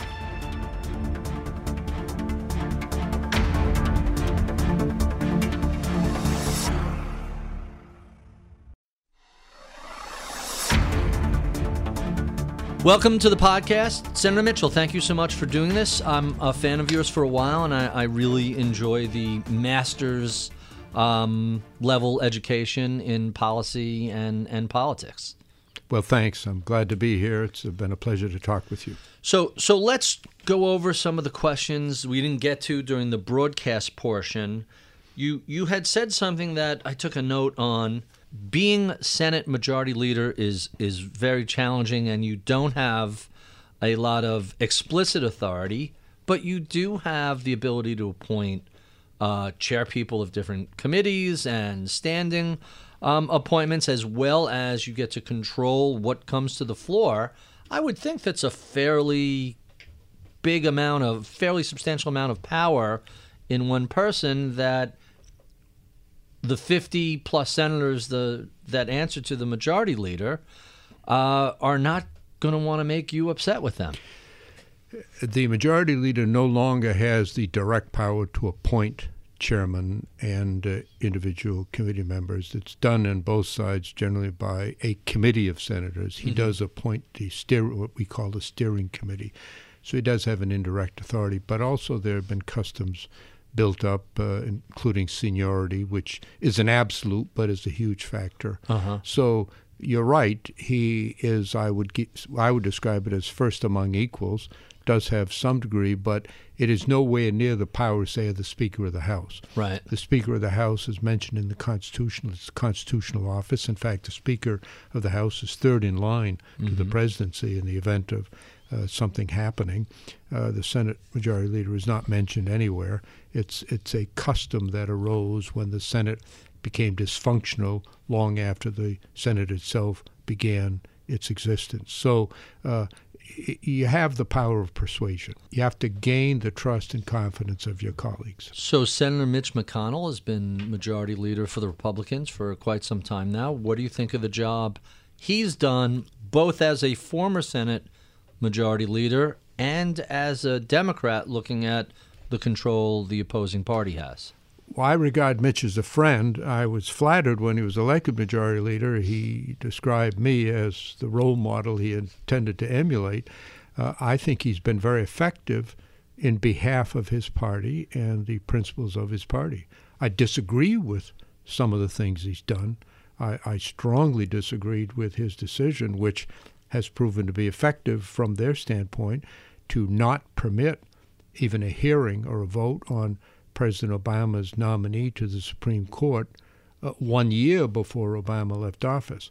Welcome to the podcast. Senator Mitchell, thank you so much for doing this. I'm a fan of yours for a while, and I, I really enjoy the master's um, level education in policy and, and politics. Well, thanks. I'm glad to be here. It's been a pleasure to talk with you. So, so let's go over some of the questions we didn't get to during the broadcast portion. You you had said something that I took a note on. Being Senate Majority Leader is is very challenging, and you don't have a lot of explicit authority, but you do have the ability to appoint uh, chair people of different committees and standing um, appointments, as well as you get to control what comes to the floor. I would think that's a fairly big amount of, fairly substantial amount of power in one person that the 50 plus senators the, that answer to the majority leader uh, are not going to want to make you upset with them. The majority leader no longer has the direct power to appoint chairman and uh, individual committee members. It's done on both sides generally by a committee of senators. He mm-hmm. does appoint the steer what we call the steering committee. So he does have an indirect authority, but also there have been customs built up, uh, including seniority, which is an absolute but is a huge factor. Uh-huh. So you're right. He is. I would I would describe it as first among equals. Does have some degree, but it is nowhere near the power, say, of the Speaker of the House. Right. The Speaker of the House is mentioned in the Constitution. It's constitutional office. In fact, the Speaker of the House is third in line to mm-hmm. the presidency in the event of uh, something happening. Uh, the Senate Majority Leader is not mentioned anywhere. It's it's a custom that arose when the Senate became dysfunctional long after the Senate itself began its existence. So uh, you have the power of persuasion. You have to gain the trust and confidence of your colleagues. So, Senator Mitch McConnell has been majority leader for the Republicans for quite some time now. What do you think of the job he's done, both as a former Senate majority leader and as a Democrat looking at the control the opposing party has? well, I regard Mitch as a friend. I was flattered when he was elected majority leader. He described me as the role model he intended to emulate. Uh, I think he's been very effective in behalf of his party and the principles of his party. I disagree with some of the things he's done. I, I strongly disagreed with his decision, which has proven to be effective from their standpoint, to not permit even a hearing or a vote on President Obama's nominee to the Supreme Court uh, one year before Obama left office.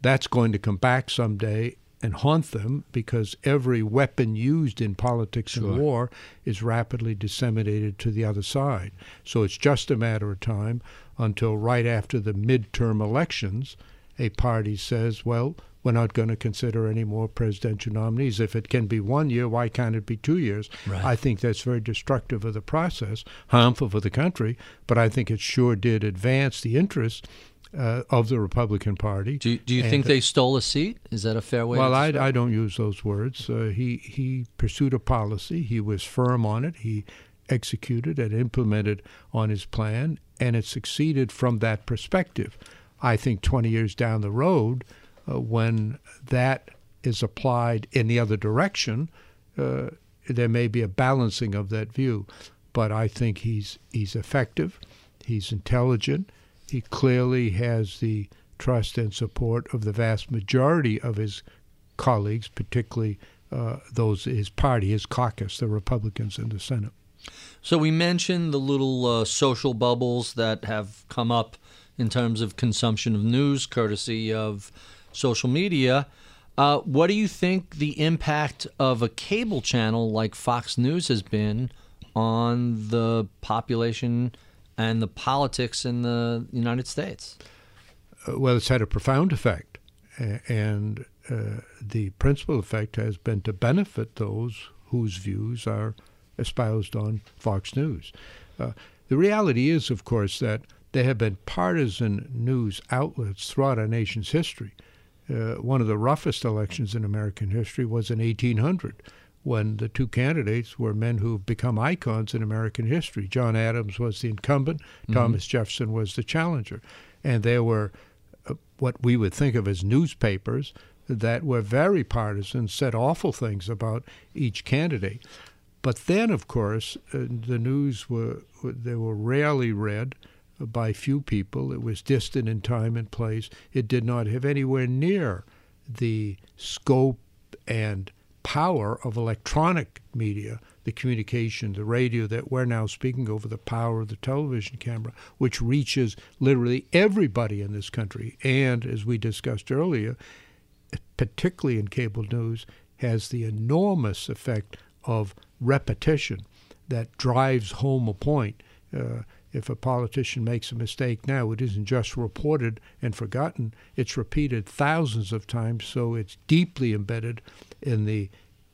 That's going to come back someday and haunt them because every weapon used in politics sure. and war is rapidly disseminated to the other side. So it's just a matter of time until right after the midterm elections, a party says, well, we're not going to consider any more presidential nominees. If it can be one year, why can't it be two years? Right. I think that's very destructive of the process, harmful for the country, but I think it sure did advance the interests uh, of the Republican Party. Do you, do you think they stole a seat? Is that a fair way? Well, I, I, don't use those words. Uh, he he pursued a policy. He was firm on it. He executed and implemented on his plan, and it succeeded from that perspective. I think 20 years down the road, uh, when that is applied in the other direction, uh, there may be a balancing of that view. But I think he's he's effective, he's intelligent, he clearly has the trust and support of the vast majority of his colleagues, particularly uh, those his party, his caucus, the Republicans in the Senate. So we mentioned the little uh, social bubbles that have come up in terms of consumption of news, courtesy of social media. Uh, what do you think the impact of a cable channel like Fox News has been on the population and the politics in the United States? Uh, well, it's had a profound effect. And uh, the principal effect has been to benefit those whose views are espoused on Fox News. Uh, the reality is, of course, that there have been partisan news outlets throughout our nation's history. Uh, one of the roughest elections in American history was in 1800 when the two candidates were men who've become icons in American history. John Adams was the incumbent, mm-hmm. Thomas Jefferson was the challenger. And there were uh, what we would think of as newspapers that were very partisan, said awful things about each candidate. But then, of course, uh, the news were they were rarely read by few people. It was distant in time and place. It did not have anywhere near the scope and power of electronic media, the communication, the radio that we're now speaking over, the power of the television camera, which reaches literally everybody in this country. And as we discussed earlier, particularly in cable news, has the enormous effect of repetition that drives home a point. Uh, if a politician makes a mistake now, it isn't just reported and forgotten, it's repeated thousands of times, so it's deeply embedded in the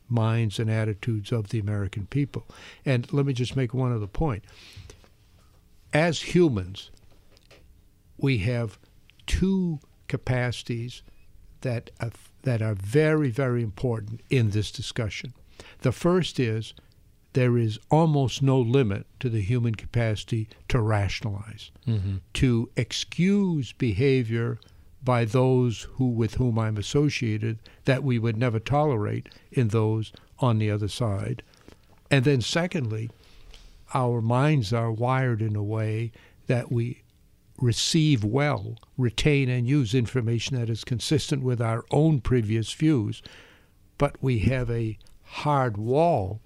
minds and attitudes of the American people. And let me just make one other point. As humans, we have two capacities that are, that are very, very important in this discussion. The first is there is almost no limit to the human capacity to rationalize, mm-hmm. to excuse behavior by those who with whom I'm associated that we would never tolerate in those on the other side. And then secondly, our minds are wired in a way that we receive well, retain and use information that is consistent with our own previous views, but we have a hard wall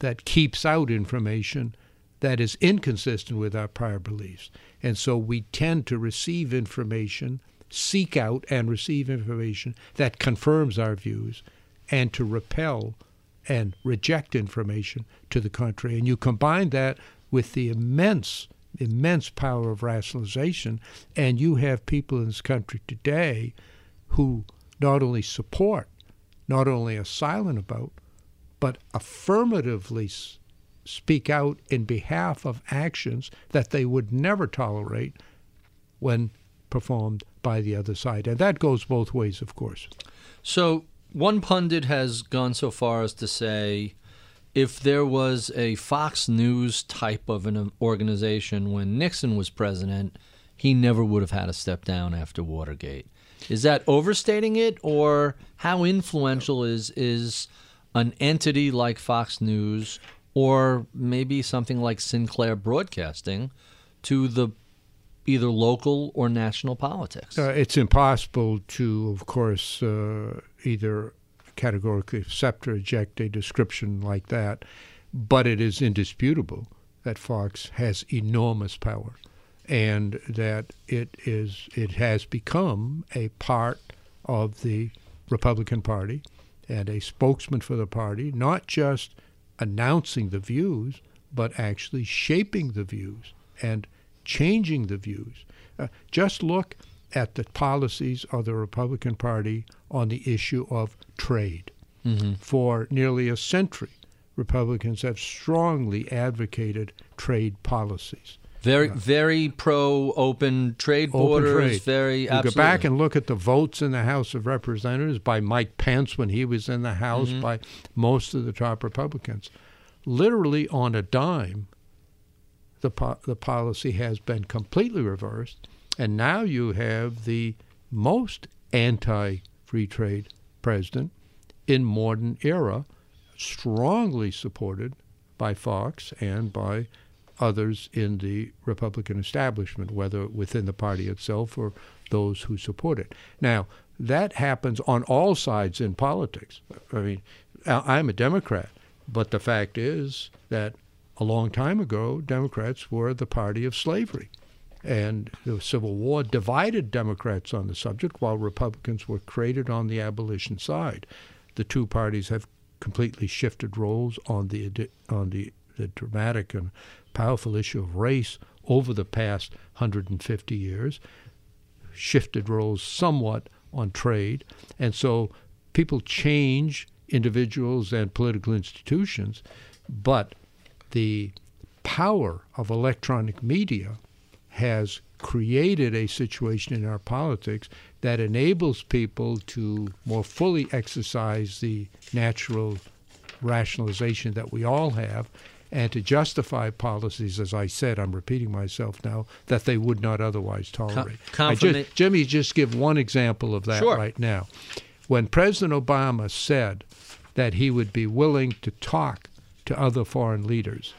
that keeps out information that is inconsistent with our prior beliefs. And so we tend to receive information, seek out and receive information that confirms our views, and to repel and reject information to the contrary. And you combine that with the immense, immense power of rationalization, and you have people in this country today who not only support, not only are silent about, but affirmatively speak out in behalf of actions that they would never tolerate when performed by the other side. And that goes both ways, of course. So, one pundit has gone so far as to say if there was a Fox News type of an um, organization when Nixon was president, he never would have had to step down after Watergate. Is that overstating it, or how influential is is an entity like Fox News, or maybe something like Sinclair Broadcasting, to the either local or national politics? Uh, it's impossible to, of course, uh, either categorically accept or reject a description like that, but it is indisputable that Fox has enormous power and that it is it has become a part of the Republican Party and a spokesman for the party, not just announcing the views, but actually shaping the views and changing the views. Uh, just look at the policies of the Republican Party on the issue of trade. Mm-hmm. For nearly a century, Republicans have strongly advocated trade policies. Very, very pro open trade borders. Open trade. Very. You absolutely. go back and look at the votes in the House of Representatives by Mike Pence when he was in the House, mm-hmm. by most of the top Republicans. Literally on a dime, the po- the policy has been completely reversed, and now you have the most anti-free trade president in modern era, strongly supported by Fox and by others in the Republican establishment, whether within the party itself or those who support it. Now, that happens on all sides in politics. I mean, I'm a Democrat, but the fact is that a long time ago, Democrats were the party of slavery. And the Civil War divided Democrats on the subject, while Republicans were created on the abolition side. The two parties have completely shifted roles on the on the, the dramatic and powerful issue of race over the past 150 years, shifted roles somewhat on trade. And so people change individuals and political institutions, but the power of electronic media has created a situation in our politics that enables people to more fully exercise the natural rationalization that we all have and to justify policies, as I said, I'm repeating myself now, that they would not otherwise tolerate. Com- just, Jimmy, just give one example of that sure. right now. When President Obama said that he would be willing to talk to other foreign leaders,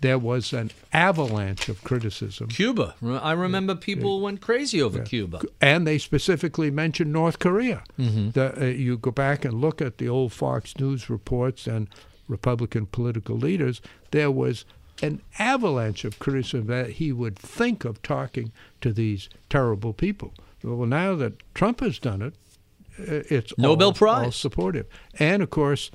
there was an avalanche of criticism. Cuba. I remember people yeah. went crazy over yeah. Cuba. And they specifically mentioned North Korea. Mm-hmm. The, uh, you go back and look at the old Fox News reports and Republican political leaders, there was an avalanche of criticism that he would think of talking to these terrible people. Well, now that Trump has done it, uh, it's Nobel all, Prize all supportive. And of course,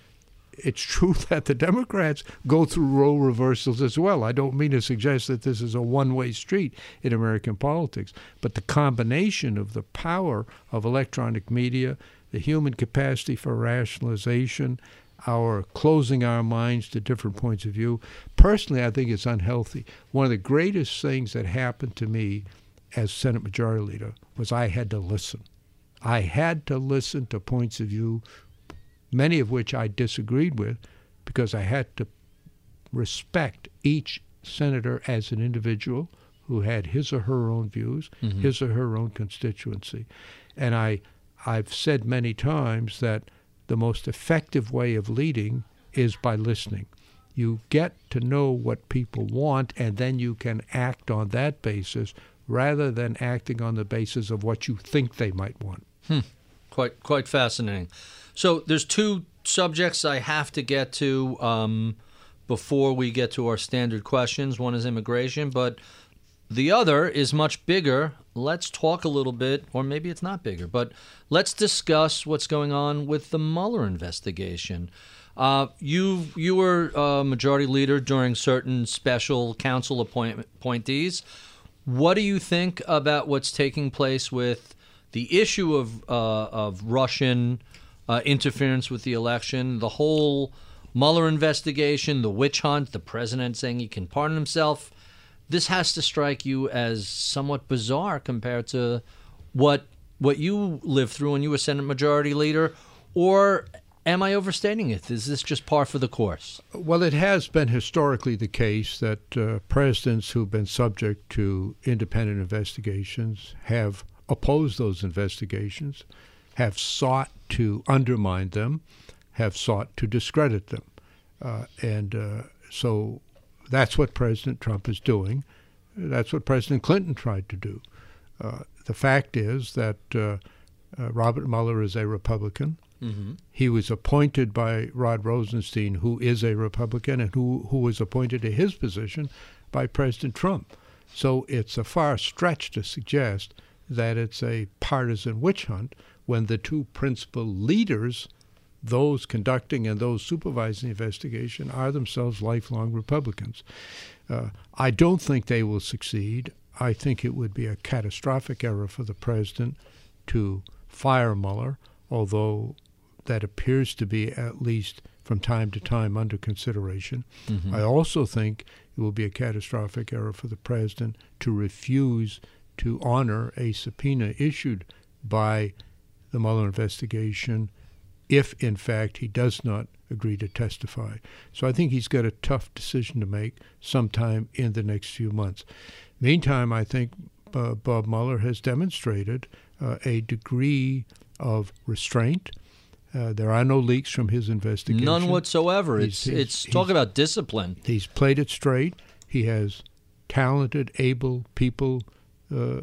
it's true that the Democrats go through role reversals as well. I don't mean to suggest that this is a one way street in American politics, but the combination of the power of electronic media, the human capacity for rationalization, our closing our minds to different points of view. Personally, I think it's unhealthy. One of the greatest things that happened to me as Senate Majority Leader was I had to listen. I had to listen to points of view, many of which I disagreed with, because I had to respect each senator as an individual who had his or her own views, mm-hmm. his or her own constituency. And I, I've said many times that the most effective way of leading is by listening. You get to know what people want, and then you can act on that basis rather than acting on the basis of what you think they might want. Hmm. Quite, quite fascinating. So there's two subjects I have to get to um, before we get to our standard questions. One is immigration, but the other is much bigger. Let's talk a little bit, or maybe it's not bigger, but let's discuss what's going on with the Mueller investigation. Uh, you you were a majority leader during certain special counsel appointment, appointees. What do you think about what's taking place with the issue of uh, of Russian uh, interference with the election, the whole Mueller investigation, the witch hunt, the president saying he can pardon himself? This has to strike you as somewhat bizarre compared to what what you lived through when you were Senate Majority Leader, or am I overstating it? Is this just par for the course? Well, it has been historically the case that uh, presidents who've been subject to independent investigations have opposed those investigations, have sought to undermine them, have sought to discredit them. Uh, and uh, so that's what President Trump is doing. That's what President Clinton tried to do. Uh, the fact is that uh, uh, Robert Mueller is a Republican. Mm-hmm. He was appointed by Rod Rosenstein, who is a Republican, and who, who was appointed to his position by President Trump. So it's a far stretch to suggest that it's a partisan witch hunt when the two principal leaders, those conducting and those supervising the investigation, are themselves lifelong Republicans. Uh, I don't think they will succeed. I think it would be a catastrophic error for the president to fire Mueller, although that appears to be at least from time to time under consideration. Mm-hmm. I also think it will be a catastrophic error for the president to refuse to honor a subpoena issued by the Mueller investigation if, in fact, he does not agree to testify. So I think he's got a tough decision to make sometime in the next few months. Meantime, I think uh, Bob Mueller has demonstrated uh, a degree of restraint. Uh, there are no leaks from his investigation. None whatsoever. He's, it's he's, it's talk about discipline. He's played it straight. He has talented, able people uh,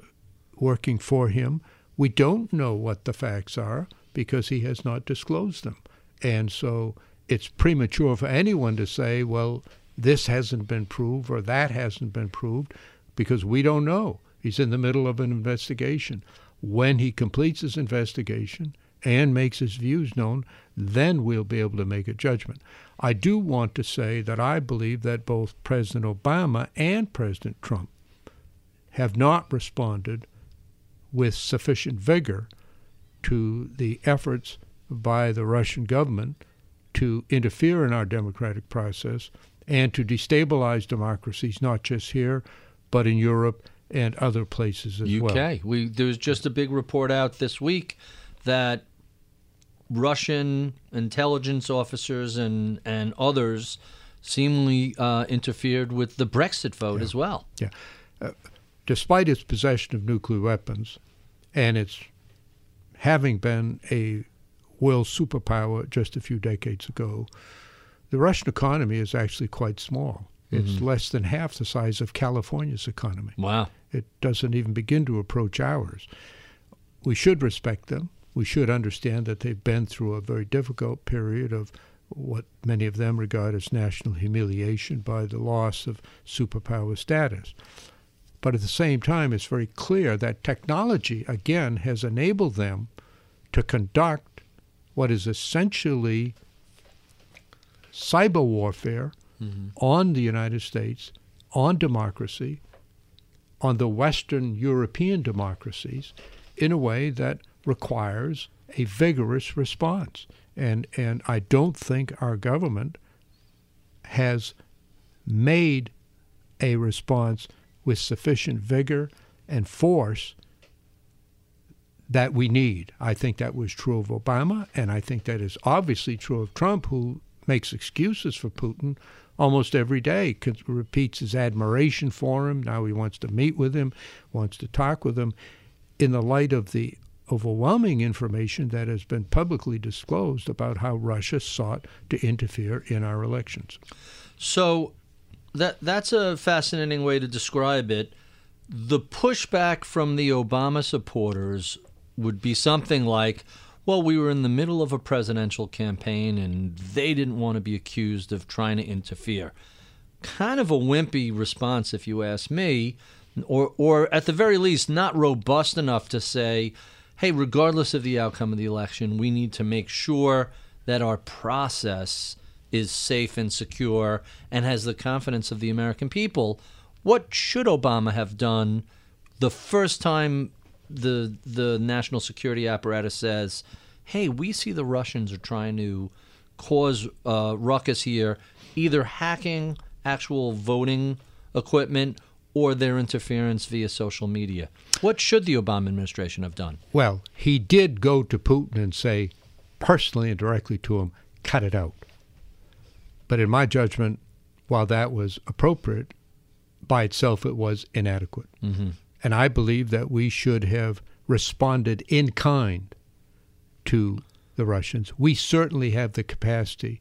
working for him. We don't know what the facts are because he has not disclosed them. And so it's premature for anyone to say, well, this hasn't been proved or that hasn't been proved because we don't know. He's in the middle of an investigation. When he completes his investigation and makes his views known, then we'll be able to make a judgment. I do want to say that I believe that both President Obama and President Trump have not responded with sufficient vigor to the efforts by the Russian government to interfere in our democratic process and to destabilize democracies, not just here, but in Europe and other places as UK. well. UK. We there was just a big report out this week that Russian intelligence officers and and others seemingly uh, interfered with the Brexit vote yeah. as well. Yeah. Uh, despite its possession of nuclear weapons and its having been a world superpower just a few decades ago, the Russian economy is actually quite small. It's mm-hmm. less than half the size of California's economy. Wow. It doesn't even begin to approach ours. We should respect them. We should understand that they've been through a very difficult period of what many of them regard as national humiliation by the loss of superpower status. But at the same time, it's very clear that technology, again, has enabled them to conduct what is essentially cyber warfare mm-hmm. on the United States, on democracy, on the Western European democracies, in a way that requires a vigorous response. And, and I don't think our government has made a response with sufficient vigor and force that we need. I think that was true of Obama, and I think that is obviously true of Trump, who makes excuses for Putin almost every day, repeats his admiration for him. Now he wants to meet with him, wants to talk with him. In the light of the overwhelming information that has been publicly disclosed about how Russia sought to interfere in our elections. So that that's a fascinating way to describe it. The pushback from the Obama supporters would be something like, well, we were in the middle of a presidential campaign and they didn't want to be accused of trying to interfere. Kind of a wimpy response, if you ask me, or, or at the very least, not robust enough to say, hey, regardless of the outcome of the election, we need to make sure that our process is safe and secure and has the confidence of the American people. What should Obama have done the first time the the national security apparatus says, "Hey, we see the Russians are trying to cause uh, ruckus here, either hacking actual voting equipment or their interference via social media." What should the Obama administration have done? Well, he did go to Putin and say, personally and directly to him, cut it out. But in my judgment, while that was appropriate, by itself it was inadequate. Mm-hmm. And I believe that we should have responded in kind to the Russians. We certainly have the capacity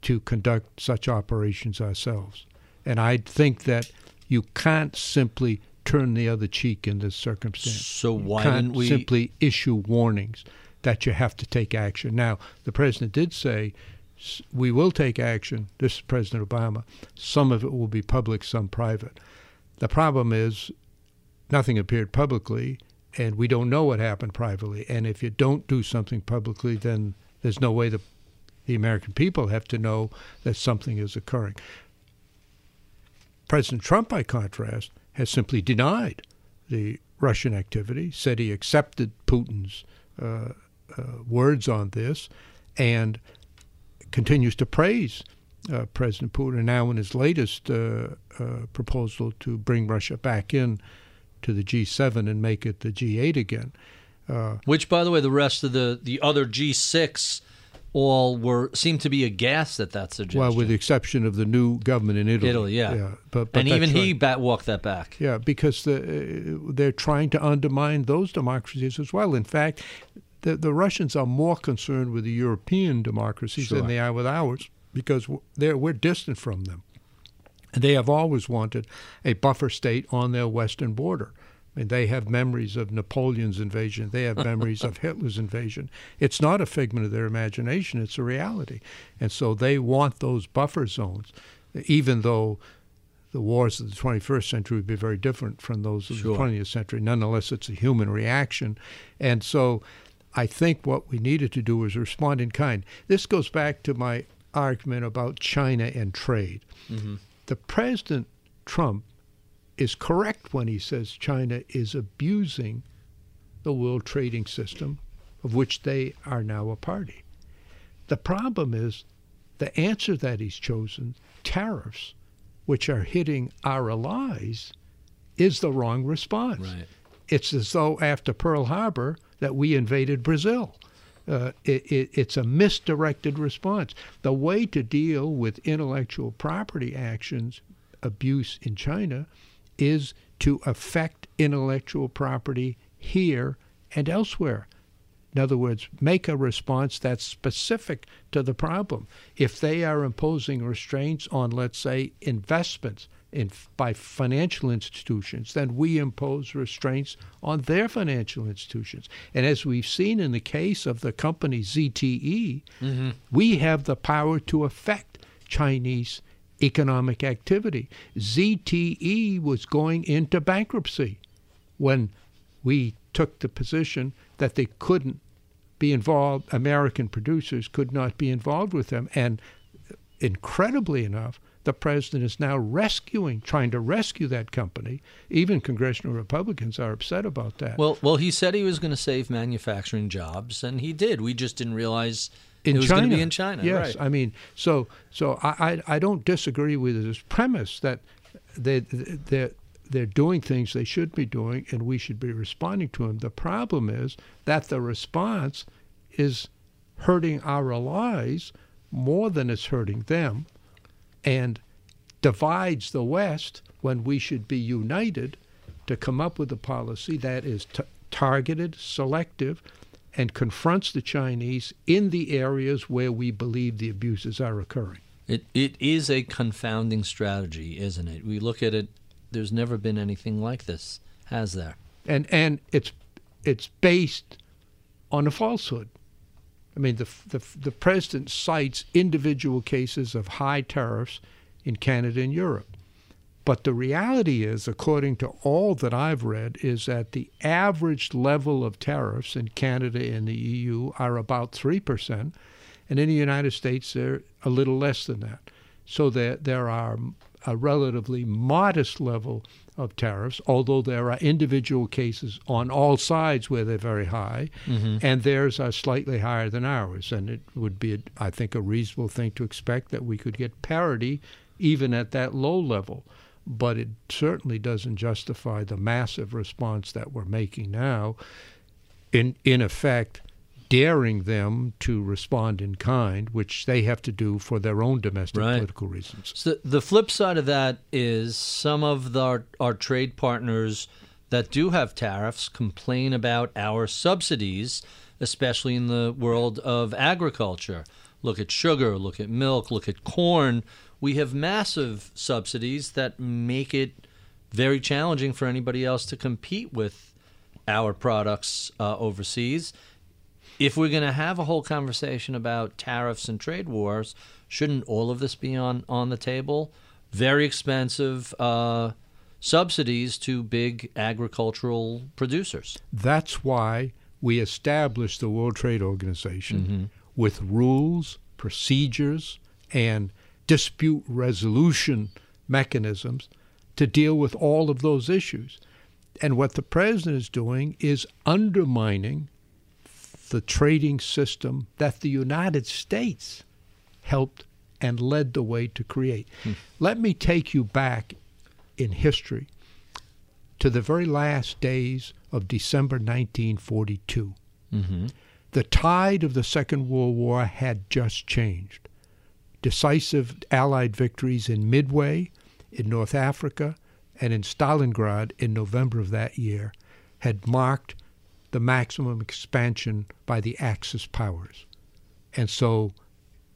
to conduct such operations ourselves. And I think that you can't simply turn the other cheek in this circumstance. So why didn't we simply issue warnings that you have to take action? Now, the president did say we will take action. This is President Obama. Some of it will be public, some private. The problem is nothing appeared publicly, and we don't know what happened privately. And if you don't do something publicly, then there's no way the the American people have to know that something is occurring. President Trump, by contrast, has simply denied the Russian activity, said he accepted Putin's uh, uh, words on this, and continues to praise uh, President Putin. Now, in his latest uh, uh, proposal to bring Russia back in to the G7 and make it the G8 again. Uh, Which, by the way, the rest of the the other G6 all were seem to be aghast at that suggestion. well, with the exception of the new government in Italy. Italy, yeah. but, but and even that's he right. bat walked that back. Yeah, because the, uh, they're trying to undermine those democracies as well. In fact, the, the Russians are more concerned with the European democracies Sure. than they are with ours because w- they're, we're distant from them. They have always wanted a buffer state on their western border. I mean, they have memories of Napoleon's invasion. They have memories of Hitler's invasion. It's not a figment of their imagination. It's a reality. And so they want those buffer zones, even though the wars of the 21st century would be very different from those of Sure. the 20th century. Nonetheless, it's a human reaction. And so I think what we needed to do was respond in kind. This goes back to my argument about China and trade. Mm-hmm. The President Trump is correct when he says China is abusing the world trading system of which they are now a party. The problem is the answer that he's chosen, tariffs, which are hitting our allies, is the wrong response. Right. It's as though after Pearl Harbor that we invaded Brazil. Uh, it, it, it's a misdirected response. The way to deal with intellectual property actions abuse in China is to affect intellectual property here and elsewhere. In other words, make a response that's specific to the problem. If they are imposing restraints on, let's say, investments in, by financial institutions, then we impose restraints on their financial institutions. And as we've seen in the case of the company ZTE, mm-hmm. we have the power to affect Chinese economic activity. ZTE was going into bankruptcy when we took the position that they couldn't be involved, American producers could not be involved with them. And uh, incredibly enough, the president is now rescuing, trying to rescue that company. Even congressional Republicans are upset about that. Well, well, he said he was going to save manufacturing jobs, and he did. We just didn't realize in it was China. going to be in China. Yes, right. I mean, so so I, I I don't disagree with his premise that they they they're doing things they should be doing, and we should be responding to them. The problem is that the response is hurting our allies more than it's hurting them, and divides the West when we should be united to come up with a policy that is t- targeted, selective, and confronts the Chinese in the areas where we believe the abuses are occurring. It it is a confounding strategy, isn't it? We look at it. There's never been anything like this, has there? And and it's it's based on a falsehood. I mean, the the the president cites individual cases of high tariffs in Canada and Europe. But the reality is, according to all that I've read, is that the average level of tariffs in Canada and the EU are about 3%, and in the United States, they're a little less than that. So there, there are a relatively modest level of tariffs, although there are individual cases on all sides where they're very high, mm-hmm. and theirs are slightly higher than ours. And it would be, I think, a reasonable thing to expect that we could get parity even at that low level. But it certainly doesn't justify the massive response that we're making now, in, in effect, daring them to respond in kind, which they have to do for their own domestic Right. political reasons. So the flip side of that is some of the, our, our trade partners that do have tariffs complain about our subsidies, especially in the world of agriculture. Look at sugar, look at milk, look at corn. We have massive subsidies that make it very challenging for anybody else to compete with our products uh, overseas if we're going to have a whole conversation about tariffs and trade wars, shouldn't all of this be on, on the table? Very expensive uh, subsidies to big agricultural producers. That's why we established the World Trade Organization with rules, procedures, and dispute resolution mechanisms to deal with all of those issues. And what the president is doing is undermining the trading system that the United States helped and led the way to create. Hmm. Let me take you back in history to the very last days of December 1942. Mm-hmm. The tide of the Second World War had just changed. Decisive Allied victories in Midway, in North Africa, and in Stalingrad in November of that year had marked the maximum expansion by the Axis powers. And so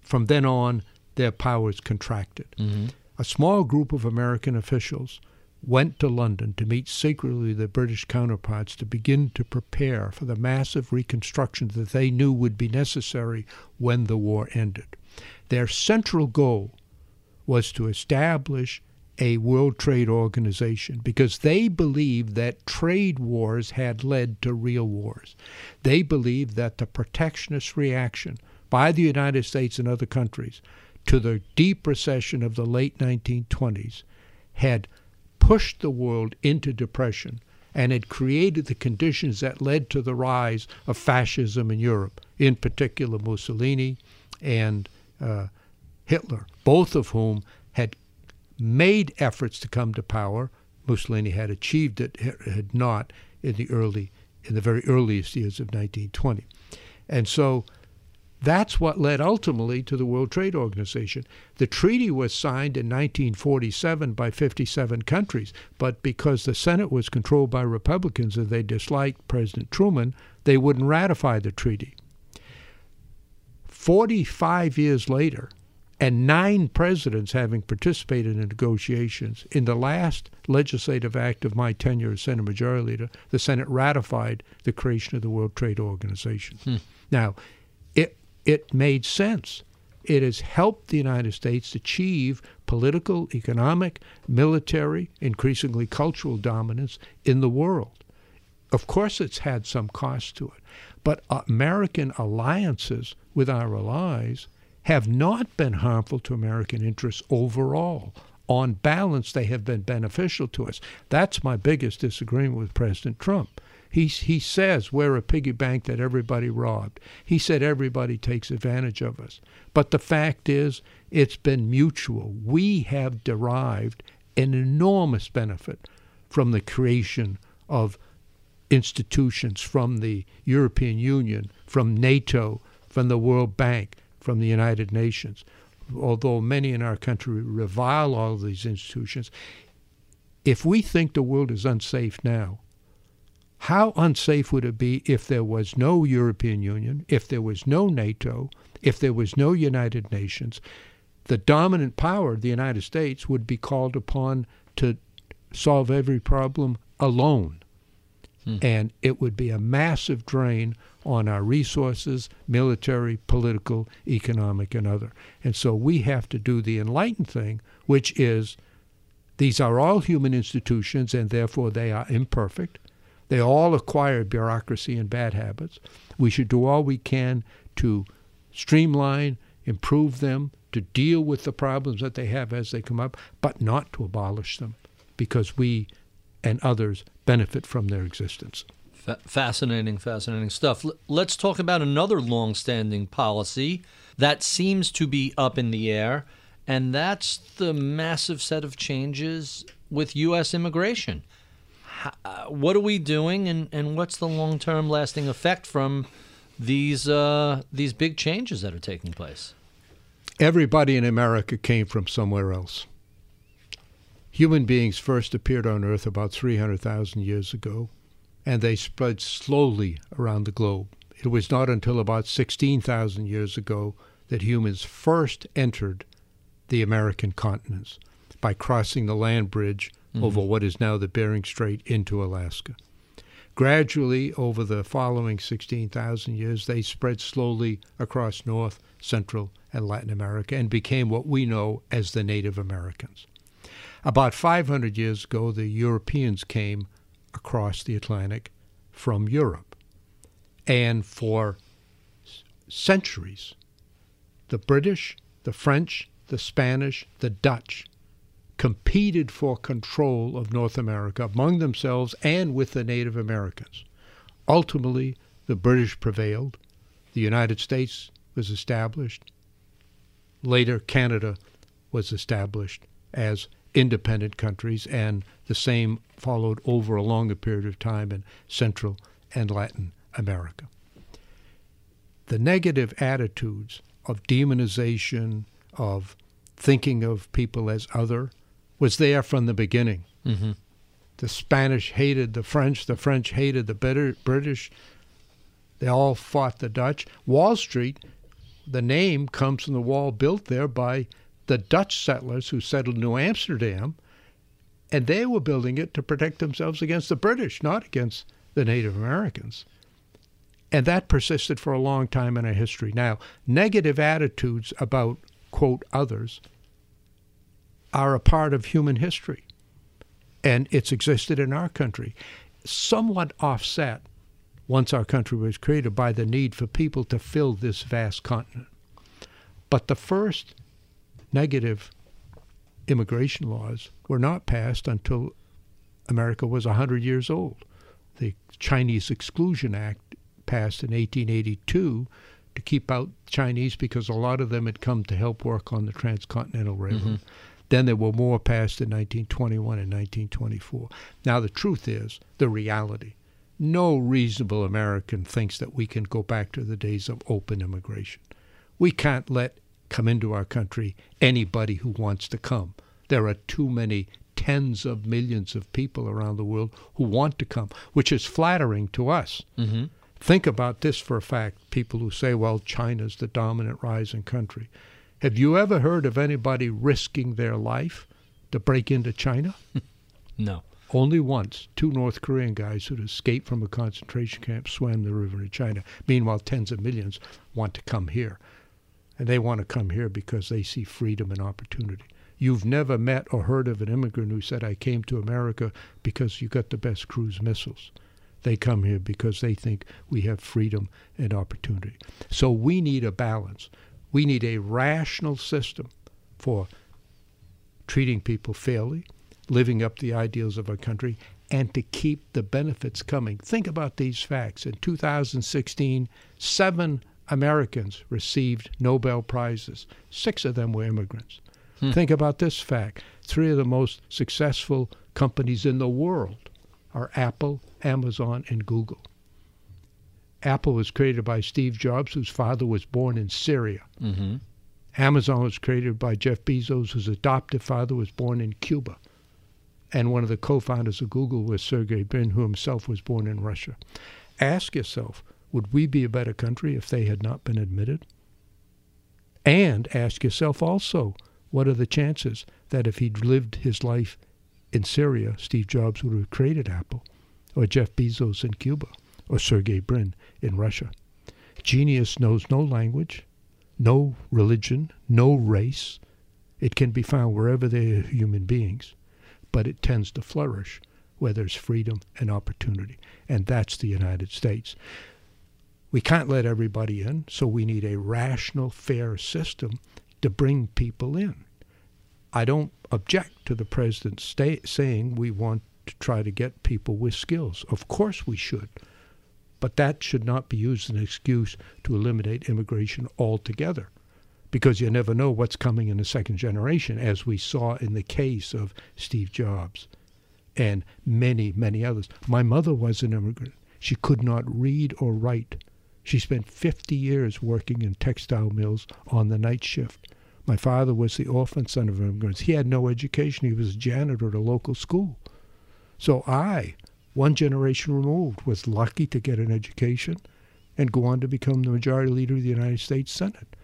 from then on, their powers contracted. Mm-hmm. A small group of American officials went to London to meet secretly their British counterparts to begin to prepare for the massive reconstruction that they knew would be necessary when the war ended. Their central goal was to establish a World Trade Organization because they believed that trade wars had led to real wars. They believed that the protectionist reaction by the United States and other countries to the deep recession of the late 1920s had pushed the world into depression and had created the conditions that led to the rise of fascism in Europe, in particular Mussolini and uh, Hitler, both of whom made efforts to come to power. Mussolini had achieved it, had not in the early, in the very earliest years of 1920, and so that's what led ultimately to the World Trade Organization. The treaty was signed in 1947 by 57 countries, but because the Senate was controlled by Republicans and they disliked President Truman, they wouldn't ratify the treaty. 45 years later, and nine presidents having participated in negotiations, in the last legislative act of my tenure as Senate Majority Leader, the Senate ratified the creation of the World Trade Organization. Hmm. Now, it it made sense. It has helped the United States achieve political, economic, military, increasingly cultural dominance in the world. Of course, it's had some cost to it, but American alliances with our allies have not been harmful to American interests overall. On balance, they have been beneficial to us. That's my biggest disagreement with President Trump. He, he says we're a piggy bank that everybody robbed. He said everybody takes advantage of us. But the fact is, it's been mutual. We have derived an enormous benefit from the creation of institutions from the European Union, from NATO, from the World Bank, from the United Nations. Although many in our country revile all of these institutions, if we think the world is unsafe now, how unsafe would it be if there was no European Union, if there was no NATO, if there was no United Nations? The dominant power, the United States, would be called upon to solve every problem alone. Hmm. And it would be a massive drain on our resources, military, political, economic, and other. And so we have to do the enlightened thing, which is these are all human institutions and therefore they are imperfect. They all acquire bureaucracy and bad habits. We should do all we can to streamline, improve them, to deal with the problems that they have as they come up, but not to abolish them because we and others benefit from their existence. Fa- fascinating, fascinating stuff. L- let's talk about another long-standing policy that seems to be up in the air, and that's the massive set of changes with U.S. immigration. How, uh, what are we doing, and, and what's the long-term lasting effect from these uh, these big changes that are taking place? Everybody in America came from somewhere else. Human beings first appeared on Earth about 300,000 years ago, and they spread slowly around the globe. It was not until about 16,000 years ago that humans first entered the American continents by crossing the land bridge mm-hmm. over what is now the Bering Strait into Alaska. Gradually, over the following 16,000 years, they spread slowly across North, Central, and Latin America and became what we know as the Native Americans. About 500 years ago, the Europeans came across the Atlantic from Europe. And for centuries, the British, the French, the Spanish, the Dutch competed for control of North America among themselves and with the Native Americans. Ultimately, the British prevailed. The United States was established. Later, Canada was established as independent countries, and the same followed over a longer period of time in Central and Latin America. The negative attitudes of demonization, of thinking of people as other, was there from the beginning. Mm-hmm. The Spanish hated the French, the French hated the British. They all fought the Dutch. Wall Street, the name comes from the wall built there by the Dutch settlers who settled New Amsterdam, and they were building it to protect themselves against the British, not against the Native Americans. And that persisted for a long time in our history. Now, negative attitudes about, quote, others are a part of human history. And it's existed in our country, somewhat offset once our country was created by the need for people to fill this vast continent. But the first negative immigration laws were not passed until America was 100 years old. The Chinese Exclusion Act passed in 1882 to keep out Chinese because a lot of them had come to help work on the Transcontinental Railroad. Mm-hmm. Then there were more passed in 1921 and 1924. Now, the truth is, the reality. No reasonable American thinks that we can go back to the days of open immigration. We can't let come into our country anybody who wants to come. There are too many tens of millions of people around the world who want to come, which is flattering to us. Mm-hmm. Think about this for a fact people who say, well, China's the dominant rising country. Have you ever heard of anybody risking their life to break into China? no. Only once, two North Korean guys who'd escaped from a concentration camp swam the river to China. Meanwhile, tens of millions want to come here. And they want to come here because they see freedom and opportunity. You've never met or heard of an immigrant who said, I came to America because you got the best cruise missiles. They come here because they think we have freedom and opportunity. So we need a balance. We need a rational system for treating people fairly, living up to the ideals of our country, and to keep the benefits coming. Think about these facts. In 2016, seven Americans received Nobel Prizes. Six of them were immigrants. Hmm. Think about this fact. Three of the most successful companies in the world are Apple, Amazon, and Google. Apple was created by Steve Jobs, whose father was born in Syria. Mm-hmm. Amazon was created by Jeff Bezos, whose adoptive father was born in Cuba. And one of the co founders of Google was Sergey Brin, who himself was born in Russia. Ask yourself would we be a better country if they had not been admitted? And ask yourself also what are the chances that if he'd lived his life in Syria, Steve Jobs would have created Apple, or Jeff Bezos in Cuba? or Sergey Brin in Russia. Genius knows no language, no religion, no race. It can be found wherever there are human beings, but it tends to flourish where there's freedom and opportunity. And that's the United States. We can't let everybody in, so we need a rational, fair system to bring people in. I don't object to the president saying we want to try to get people with skills. Of course we should. But that should not be used as an excuse to eliminate immigration altogether because you never know what's coming in the second generation, as we saw in the case of Steve Jobs and many, many others. My mother was an immigrant. She could not read or write. She spent 50 years working in textile mills on the night shift. My father was the orphan son of immigrants. He had no education. He was a janitor at a local school. So I, one generation removed, was lucky to get an education and go on to become the majority leader of the United States Senate.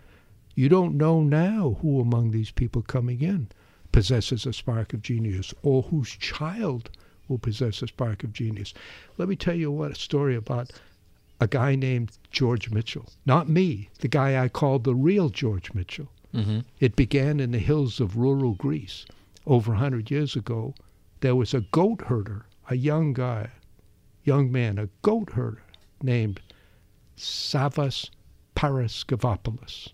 You don't know now who among these people coming in possesses a spark of genius or whose child will possess a spark of genius. Let me tell you what a story about a guy named George Mitchell. Not me, the guy I called the real George Mitchell. Mm-hmm. It began in the hills of rural Greece. Over a hundred years ago, there was a goat herder, a young guy, young man, a goat herder named Savas Paraskevopoulos.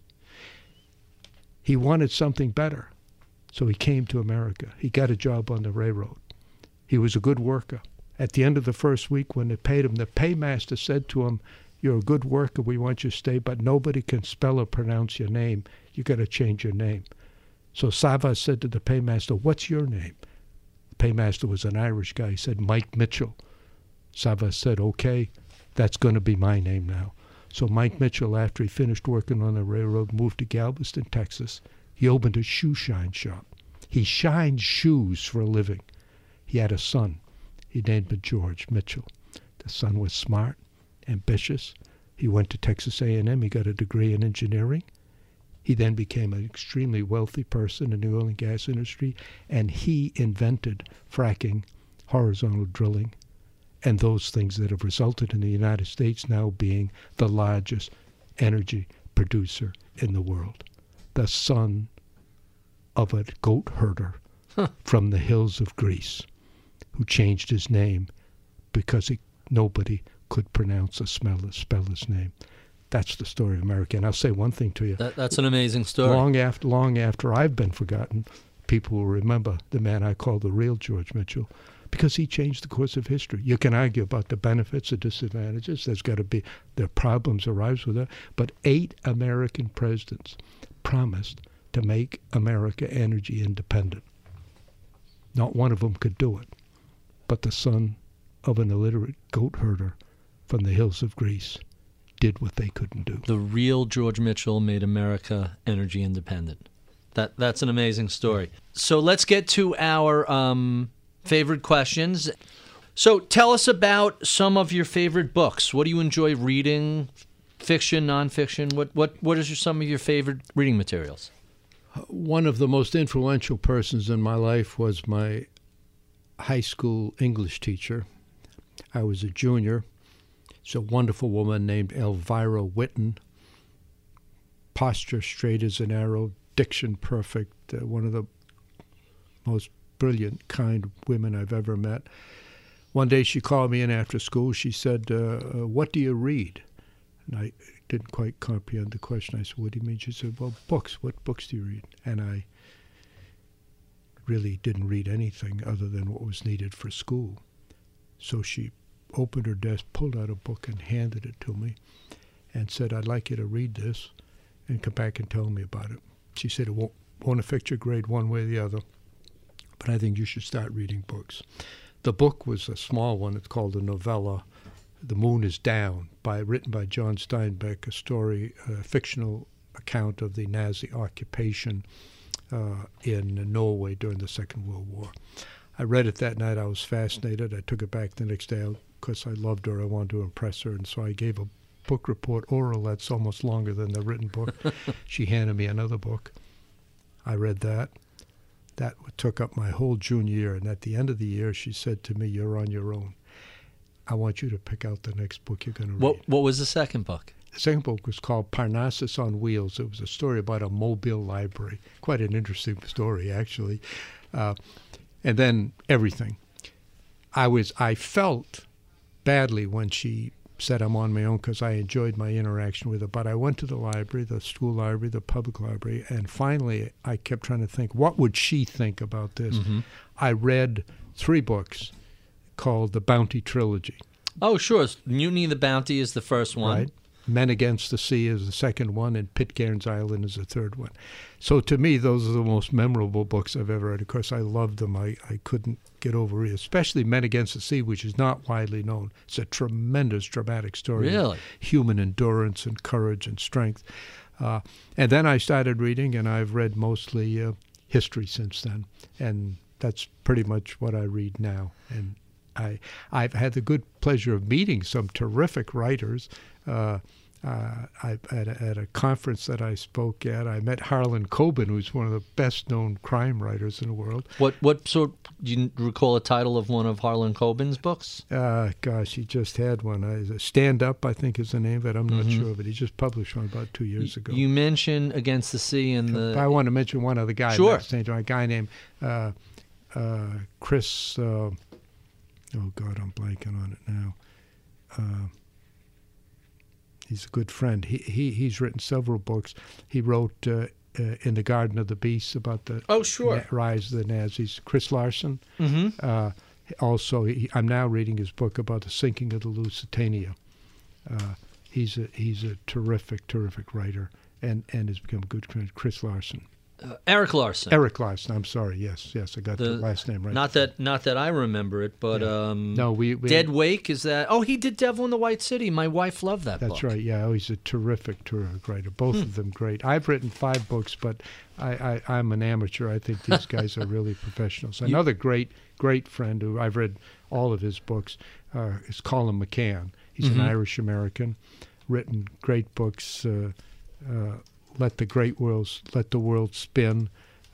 He wanted something better, so he came to America. He got a job on the railroad. He was a good worker. At the end of the first week, when they paid him, the paymaster said to him, You're a good worker, we want you to stay, but nobody can spell or pronounce your name. You got to change your name. So Savas said to the paymaster, What's your name? The paymaster was an Irish guy. He said, Mike Mitchell. Savas said, Okay, that's going to be my name now. So Mike Mitchell, after he finished working on the railroad, moved to Galveston, Texas. He opened a shoe shine shop. He shined shoes for a living. He had a son. He named him George Mitchell. The son was smart, ambitious. He went to Texas A&M. He got a degree in engineering. He then became an extremely wealthy person in the oil and gas industry, and he invented fracking, horizontal drilling, and those things that have resulted in the United States now being the largest energy producer in the world. The son of a goat herder from the hills of Greece who changed his name because he, nobody could pronounce or smell, spell his name. That's the story of America. And I'll say one thing to you. That, that's an amazing story. Long after, long after I've been forgotten, people will remember the man I call the real George Mitchell because he changed the course of history. You can argue about the benefits, the disadvantages. There's got to be there problems arise with that. But eight American presidents promised to make America energy independent. Not one of them could do it, but the son of an illiterate goat herder from the hills of Greece did what they couldn't do. The real George Mitchell made America energy independent. That that's an amazing story. So let's get to our um, favorite questions. So tell us about some of your favorite books. What do you enjoy reading? Fiction, nonfiction. What what what is your, some of your favorite reading materials? One of the most influential persons in my life was my high school English teacher. I was a junior. It's a wonderful woman named Elvira Witten. Posture straight as an arrow, diction perfect, uh, one of the most brilliant, kind women I've ever met. One day she called me in after school. She said, uh, uh, What do you read? And I didn't quite comprehend the question. I said, What do you mean? She said, Well, books. What books do you read? And I really didn't read anything other than what was needed for school. So she opened her desk, pulled out a book, and handed it to me and said, I'd like you to read this and come back and tell me about it. She said, It won't, won't affect your grade one way or the other, but I think you should start reading books. The book was a small one. It's called a novella, The Moon is Down, by written by John Steinbeck, a story, a fictional account of the Nazi occupation uh, in Norway during the Second World War. I read it that night. I was fascinated. I took it back the next day because I loved her. I wanted to impress her, and so I gave a book report oral that's almost longer than the written book. she handed me another book. I read that. That took up my whole junior year, and at the end of the year, she said to me, "You're on your own. I want you to pick out the next book you're going to read." What What was the second book? The second book was called Parnassus on Wheels. It was a story about a mobile library. Quite an interesting story, actually. Uh, and then everything. I was I felt badly when she said I'm on my own because I enjoyed my interaction with her. But I went to the library, the school library, the public library, and finally I kept trying to think, what would she think about this? Mm-hmm. I read three books called the Bounty Trilogy. Oh, sure. Mutiny the Bounty is the first one. Right. Men Against the Sea is the second one, and Pitcairn's Island is the third one. So to me, those are the most memorable books I've ever read. Of course, I loved them. I, I couldn't get over it, especially Men Against the Sea, which is not widely known. It's a tremendous dramatic story. Really? Human endurance and courage and strength. Uh, and then I started reading, and I've read mostly uh, history since then. And that's pretty much what I read now. And I, I've had the good pleasure of meeting some terrific writers. Uh, uh, I, at, a, at a conference that I spoke at, I met Harlan Coben, who's one of the best-known crime writers in the world. What what sort? Do you recall a title of one of Harlan Coben's books? Uh, gosh, he just had one. Uh, Stand Up, I think, is the name of it. I'm not Mhm. sure, but he just published one about two years ago. You mentioned Against the Sea and the. I want to mention one other guy. Sure. time, A guy named uh, uh, Chris. Uh, oh God, I'm blanking on it now. He's a good friend. He he he's written several books. He wrote uh, uh, in the Garden of the Beasts about the oh sure. rise of the Nazis. Chris Larson. Mm-hmm. Uh, also, he, I'm now reading his book about the sinking of the Lusitania. Uh, he's a he's a terrific, terrific writer, and and has become a good friend. Chris Larson, Uh, Erik Larson. Erik Larson. I'm sorry. Yes, yes, I got the, The- last name right. Not that not that I remember it, but Yeah. um. no, we, we Dead Wake is that? Oh, he did Devil in the White City. My wife loved that That's book. right. Yeah, oh, he's a terrific, terrific writer. Both Hmm. of them great. I've written five books, but I, I, I'm an amateur. I think these guys are really professionals. Another great, great friend who I've read all of his books uh, is Colum McCann. He's Mhm. an Irish American, written great books. Uh, uh, let the great worlds, let the world spin.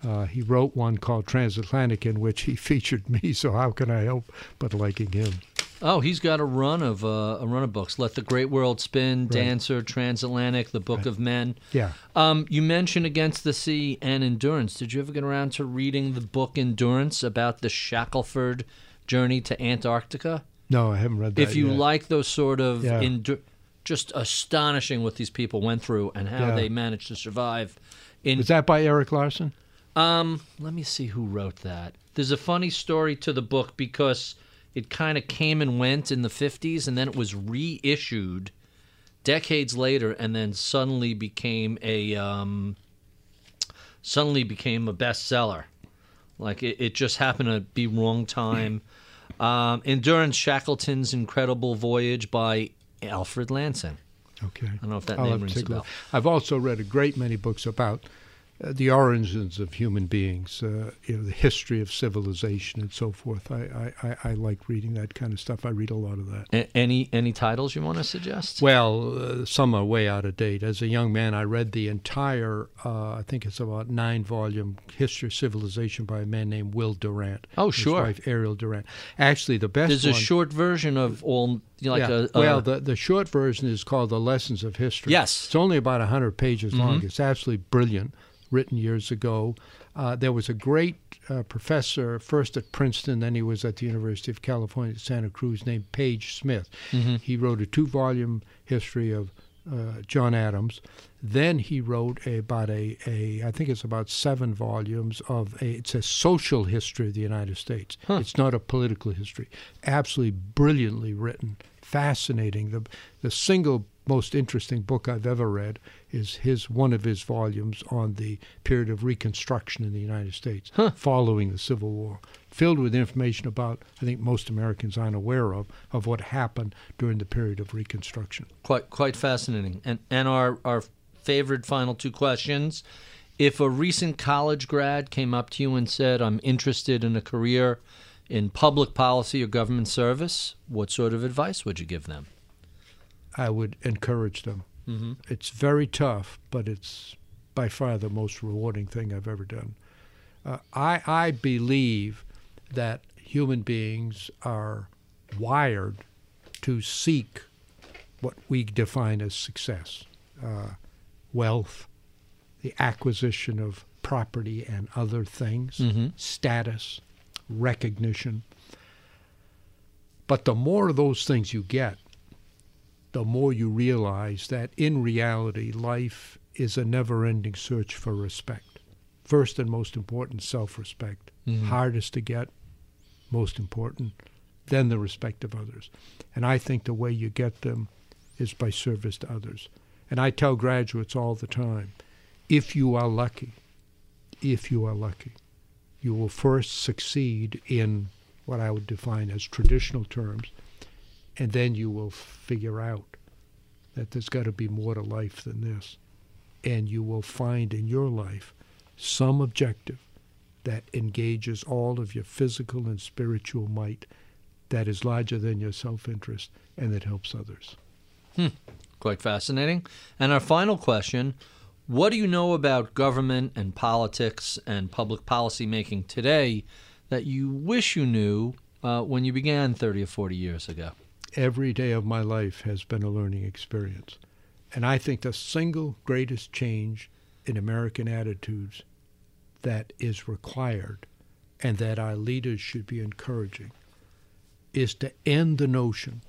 Uh, he wrote one called Transatlantic, in which he featured me. So how can I help but liking him? Oh, he's got a run of uh, a run of books. Let the Great World Spin, Right. Dancer, Transatlantic, The Book Right. of Men. Yeah. Um, you mentioned Against the Sea and Endurance. Did you ever get around to reading the book Endurance about the Shackleton journey to Antarctica? No, I haven't read that. if you yet. like those sort of Yeah. endu- just astonishing what these people went through and how Yeah. they managed to survive. In was that by Erik Larson? um, let me see who wrote that. There's a funny story to the book because it kind of came and went in the 50s and then it was reissued decades later and then suddenly became a um, suddenly became a bestseller. Like it, it just happened to be wrong time. Um, Endurance Shackleton's Incredible Voyage by Alfred Lansing. Okay. I don't know if that I'll name rings a bell. I've also read a great many books about the origins of human beings, uh, you know, the history of civilization and so forth. I, I, I, like reading that kind of stuff. I read a lot of that. A- any any titles you want to suggest? Well, uh, some are way out of date. As a young man, I read the entire, uh, I think it's about nine volume history of civilization by a man named Will Durant. Oh, sure. His wife Ariel Durant. Actually, the best There's a short version of all, like yeah. a, well, the the short version is called "The Lessons of History." Yes. it's only about hundred pages long. Mhm. It's absolutely brilliant, written years ago. Uh, there was a great uh, professor, first at Princeton, then he was at the University of California at Santa Cruz, named Page Smith. Mhm. He wrote a two-volume history of uh, John Adams. Then he wrote a, about a, a, I think it's about seven volumes of a, it's a social history of the United States. Huh. It's not a political history. Absolutely brilliantly written, fascinating. The, the single most interesting book I've ever read is his one of his volumes on the period of Reconstruction in the United States Huh. following the Civil War, filled with information about I think most Americans aren't aware of of what happened during the period of Reconstruction. quite quite fascinating. And and our our favorite final two questions. If a recent college grad came up to you and said, "I'm interested in a career in public policy or government service," what sort of advice would you give them? I would encourage them. Mm-hmm. It's very tough, but it's by far the most rewarding thing I've ever done. Uh, I, I believe that human beings are wired to seek what we define as success uh, wealth, the acquisition of property and other things, Mhm. status, recognition. But the more of those things you get, the more you realize that in reality, life is a never ending search for respect. First and most important, self respect. Mhm. Hardest to get, most important, then the respect of others. And I think the way you get them is by service to others. And I tell graduates all the time if you are lucky, if you are lucky, you will first succeed in what I would define as traditional terms, and then you will figure out that there's got to be more to life than this. And you will find in your life some objective that engages all of your physical and spiritual might that is larger than your self interest and that helps others. Hmm. Quite fascinating. And our final question What do you know about government and politics and public policy making today that you wish you knew uh, when you began 30 or 40 years ago? Every day of my life has been a learning experience. And I think the single greatest change in American attitudes that is required and that our leaders should be encouraging is to end the notion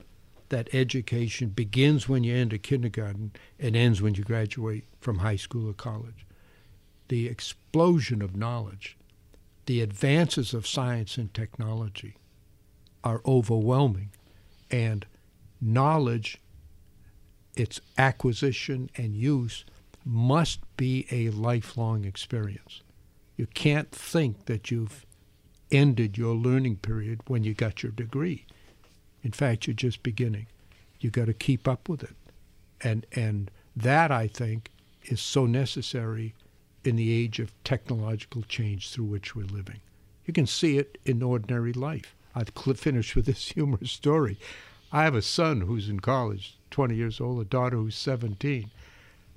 that education begins when you enter kindergarten and ends when you graduate from high school or college. The explosion of knowledge, the advances of science and technology are overwhelming, and knowledge, its acquisition and use, must be a lifelong experience. You can't think that you've ended your learning period when you got your degree. In fact, you're just beginning. You've got to keep up with it, and and that I think is so necessary in the age of technological change through which we're living. You can see it in ordinary life. I'll finish with this humorous story. I have a son who's in college, 20 years old, a daughter who's 17.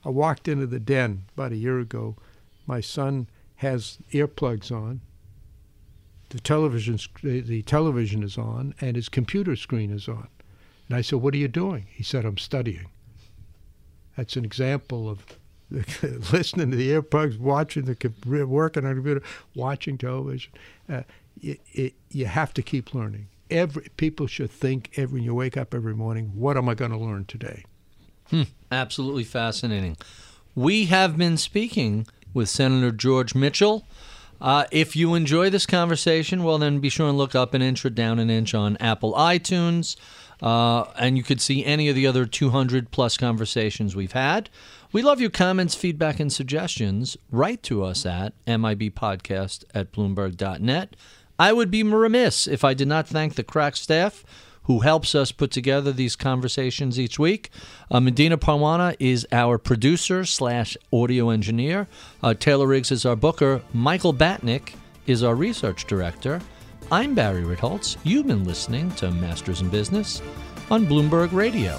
I walked into the den about a year ago. My son has earplugs on. The television, the television is on, and his computer screen is on. And I said, "What are you doing?" He said, "I'm studying." That's an example of listening to the earplugs, watching the working on the computer, watching television. Uh, it, it, you have to keep learning. Every people should think every when you wake up every morning, what am I going to learn today? Hmm, absolutely fascinating. We have been speaking with Senator George Mitchell. Uh, if you enjoy this conversation, well, then be sure and look up an inch or down an inch on Apple iTunes. Uh, and you could see any of the other 200 plus conversations we've had. We love your comments, feedback, and suggestions. Write to us at mibpodcast at bloomberg.net. I would be remiss if I did not thank the crack staff who helps us put together these conversations each week. Uh, Medina Parwana is our producer slash audio engineer. Uh, Taylor Riggs is our booker. Michael Batnick is our research director. I'm Barry Ritholtz. You've been listening to Masters in Business on Bloomberg Radio.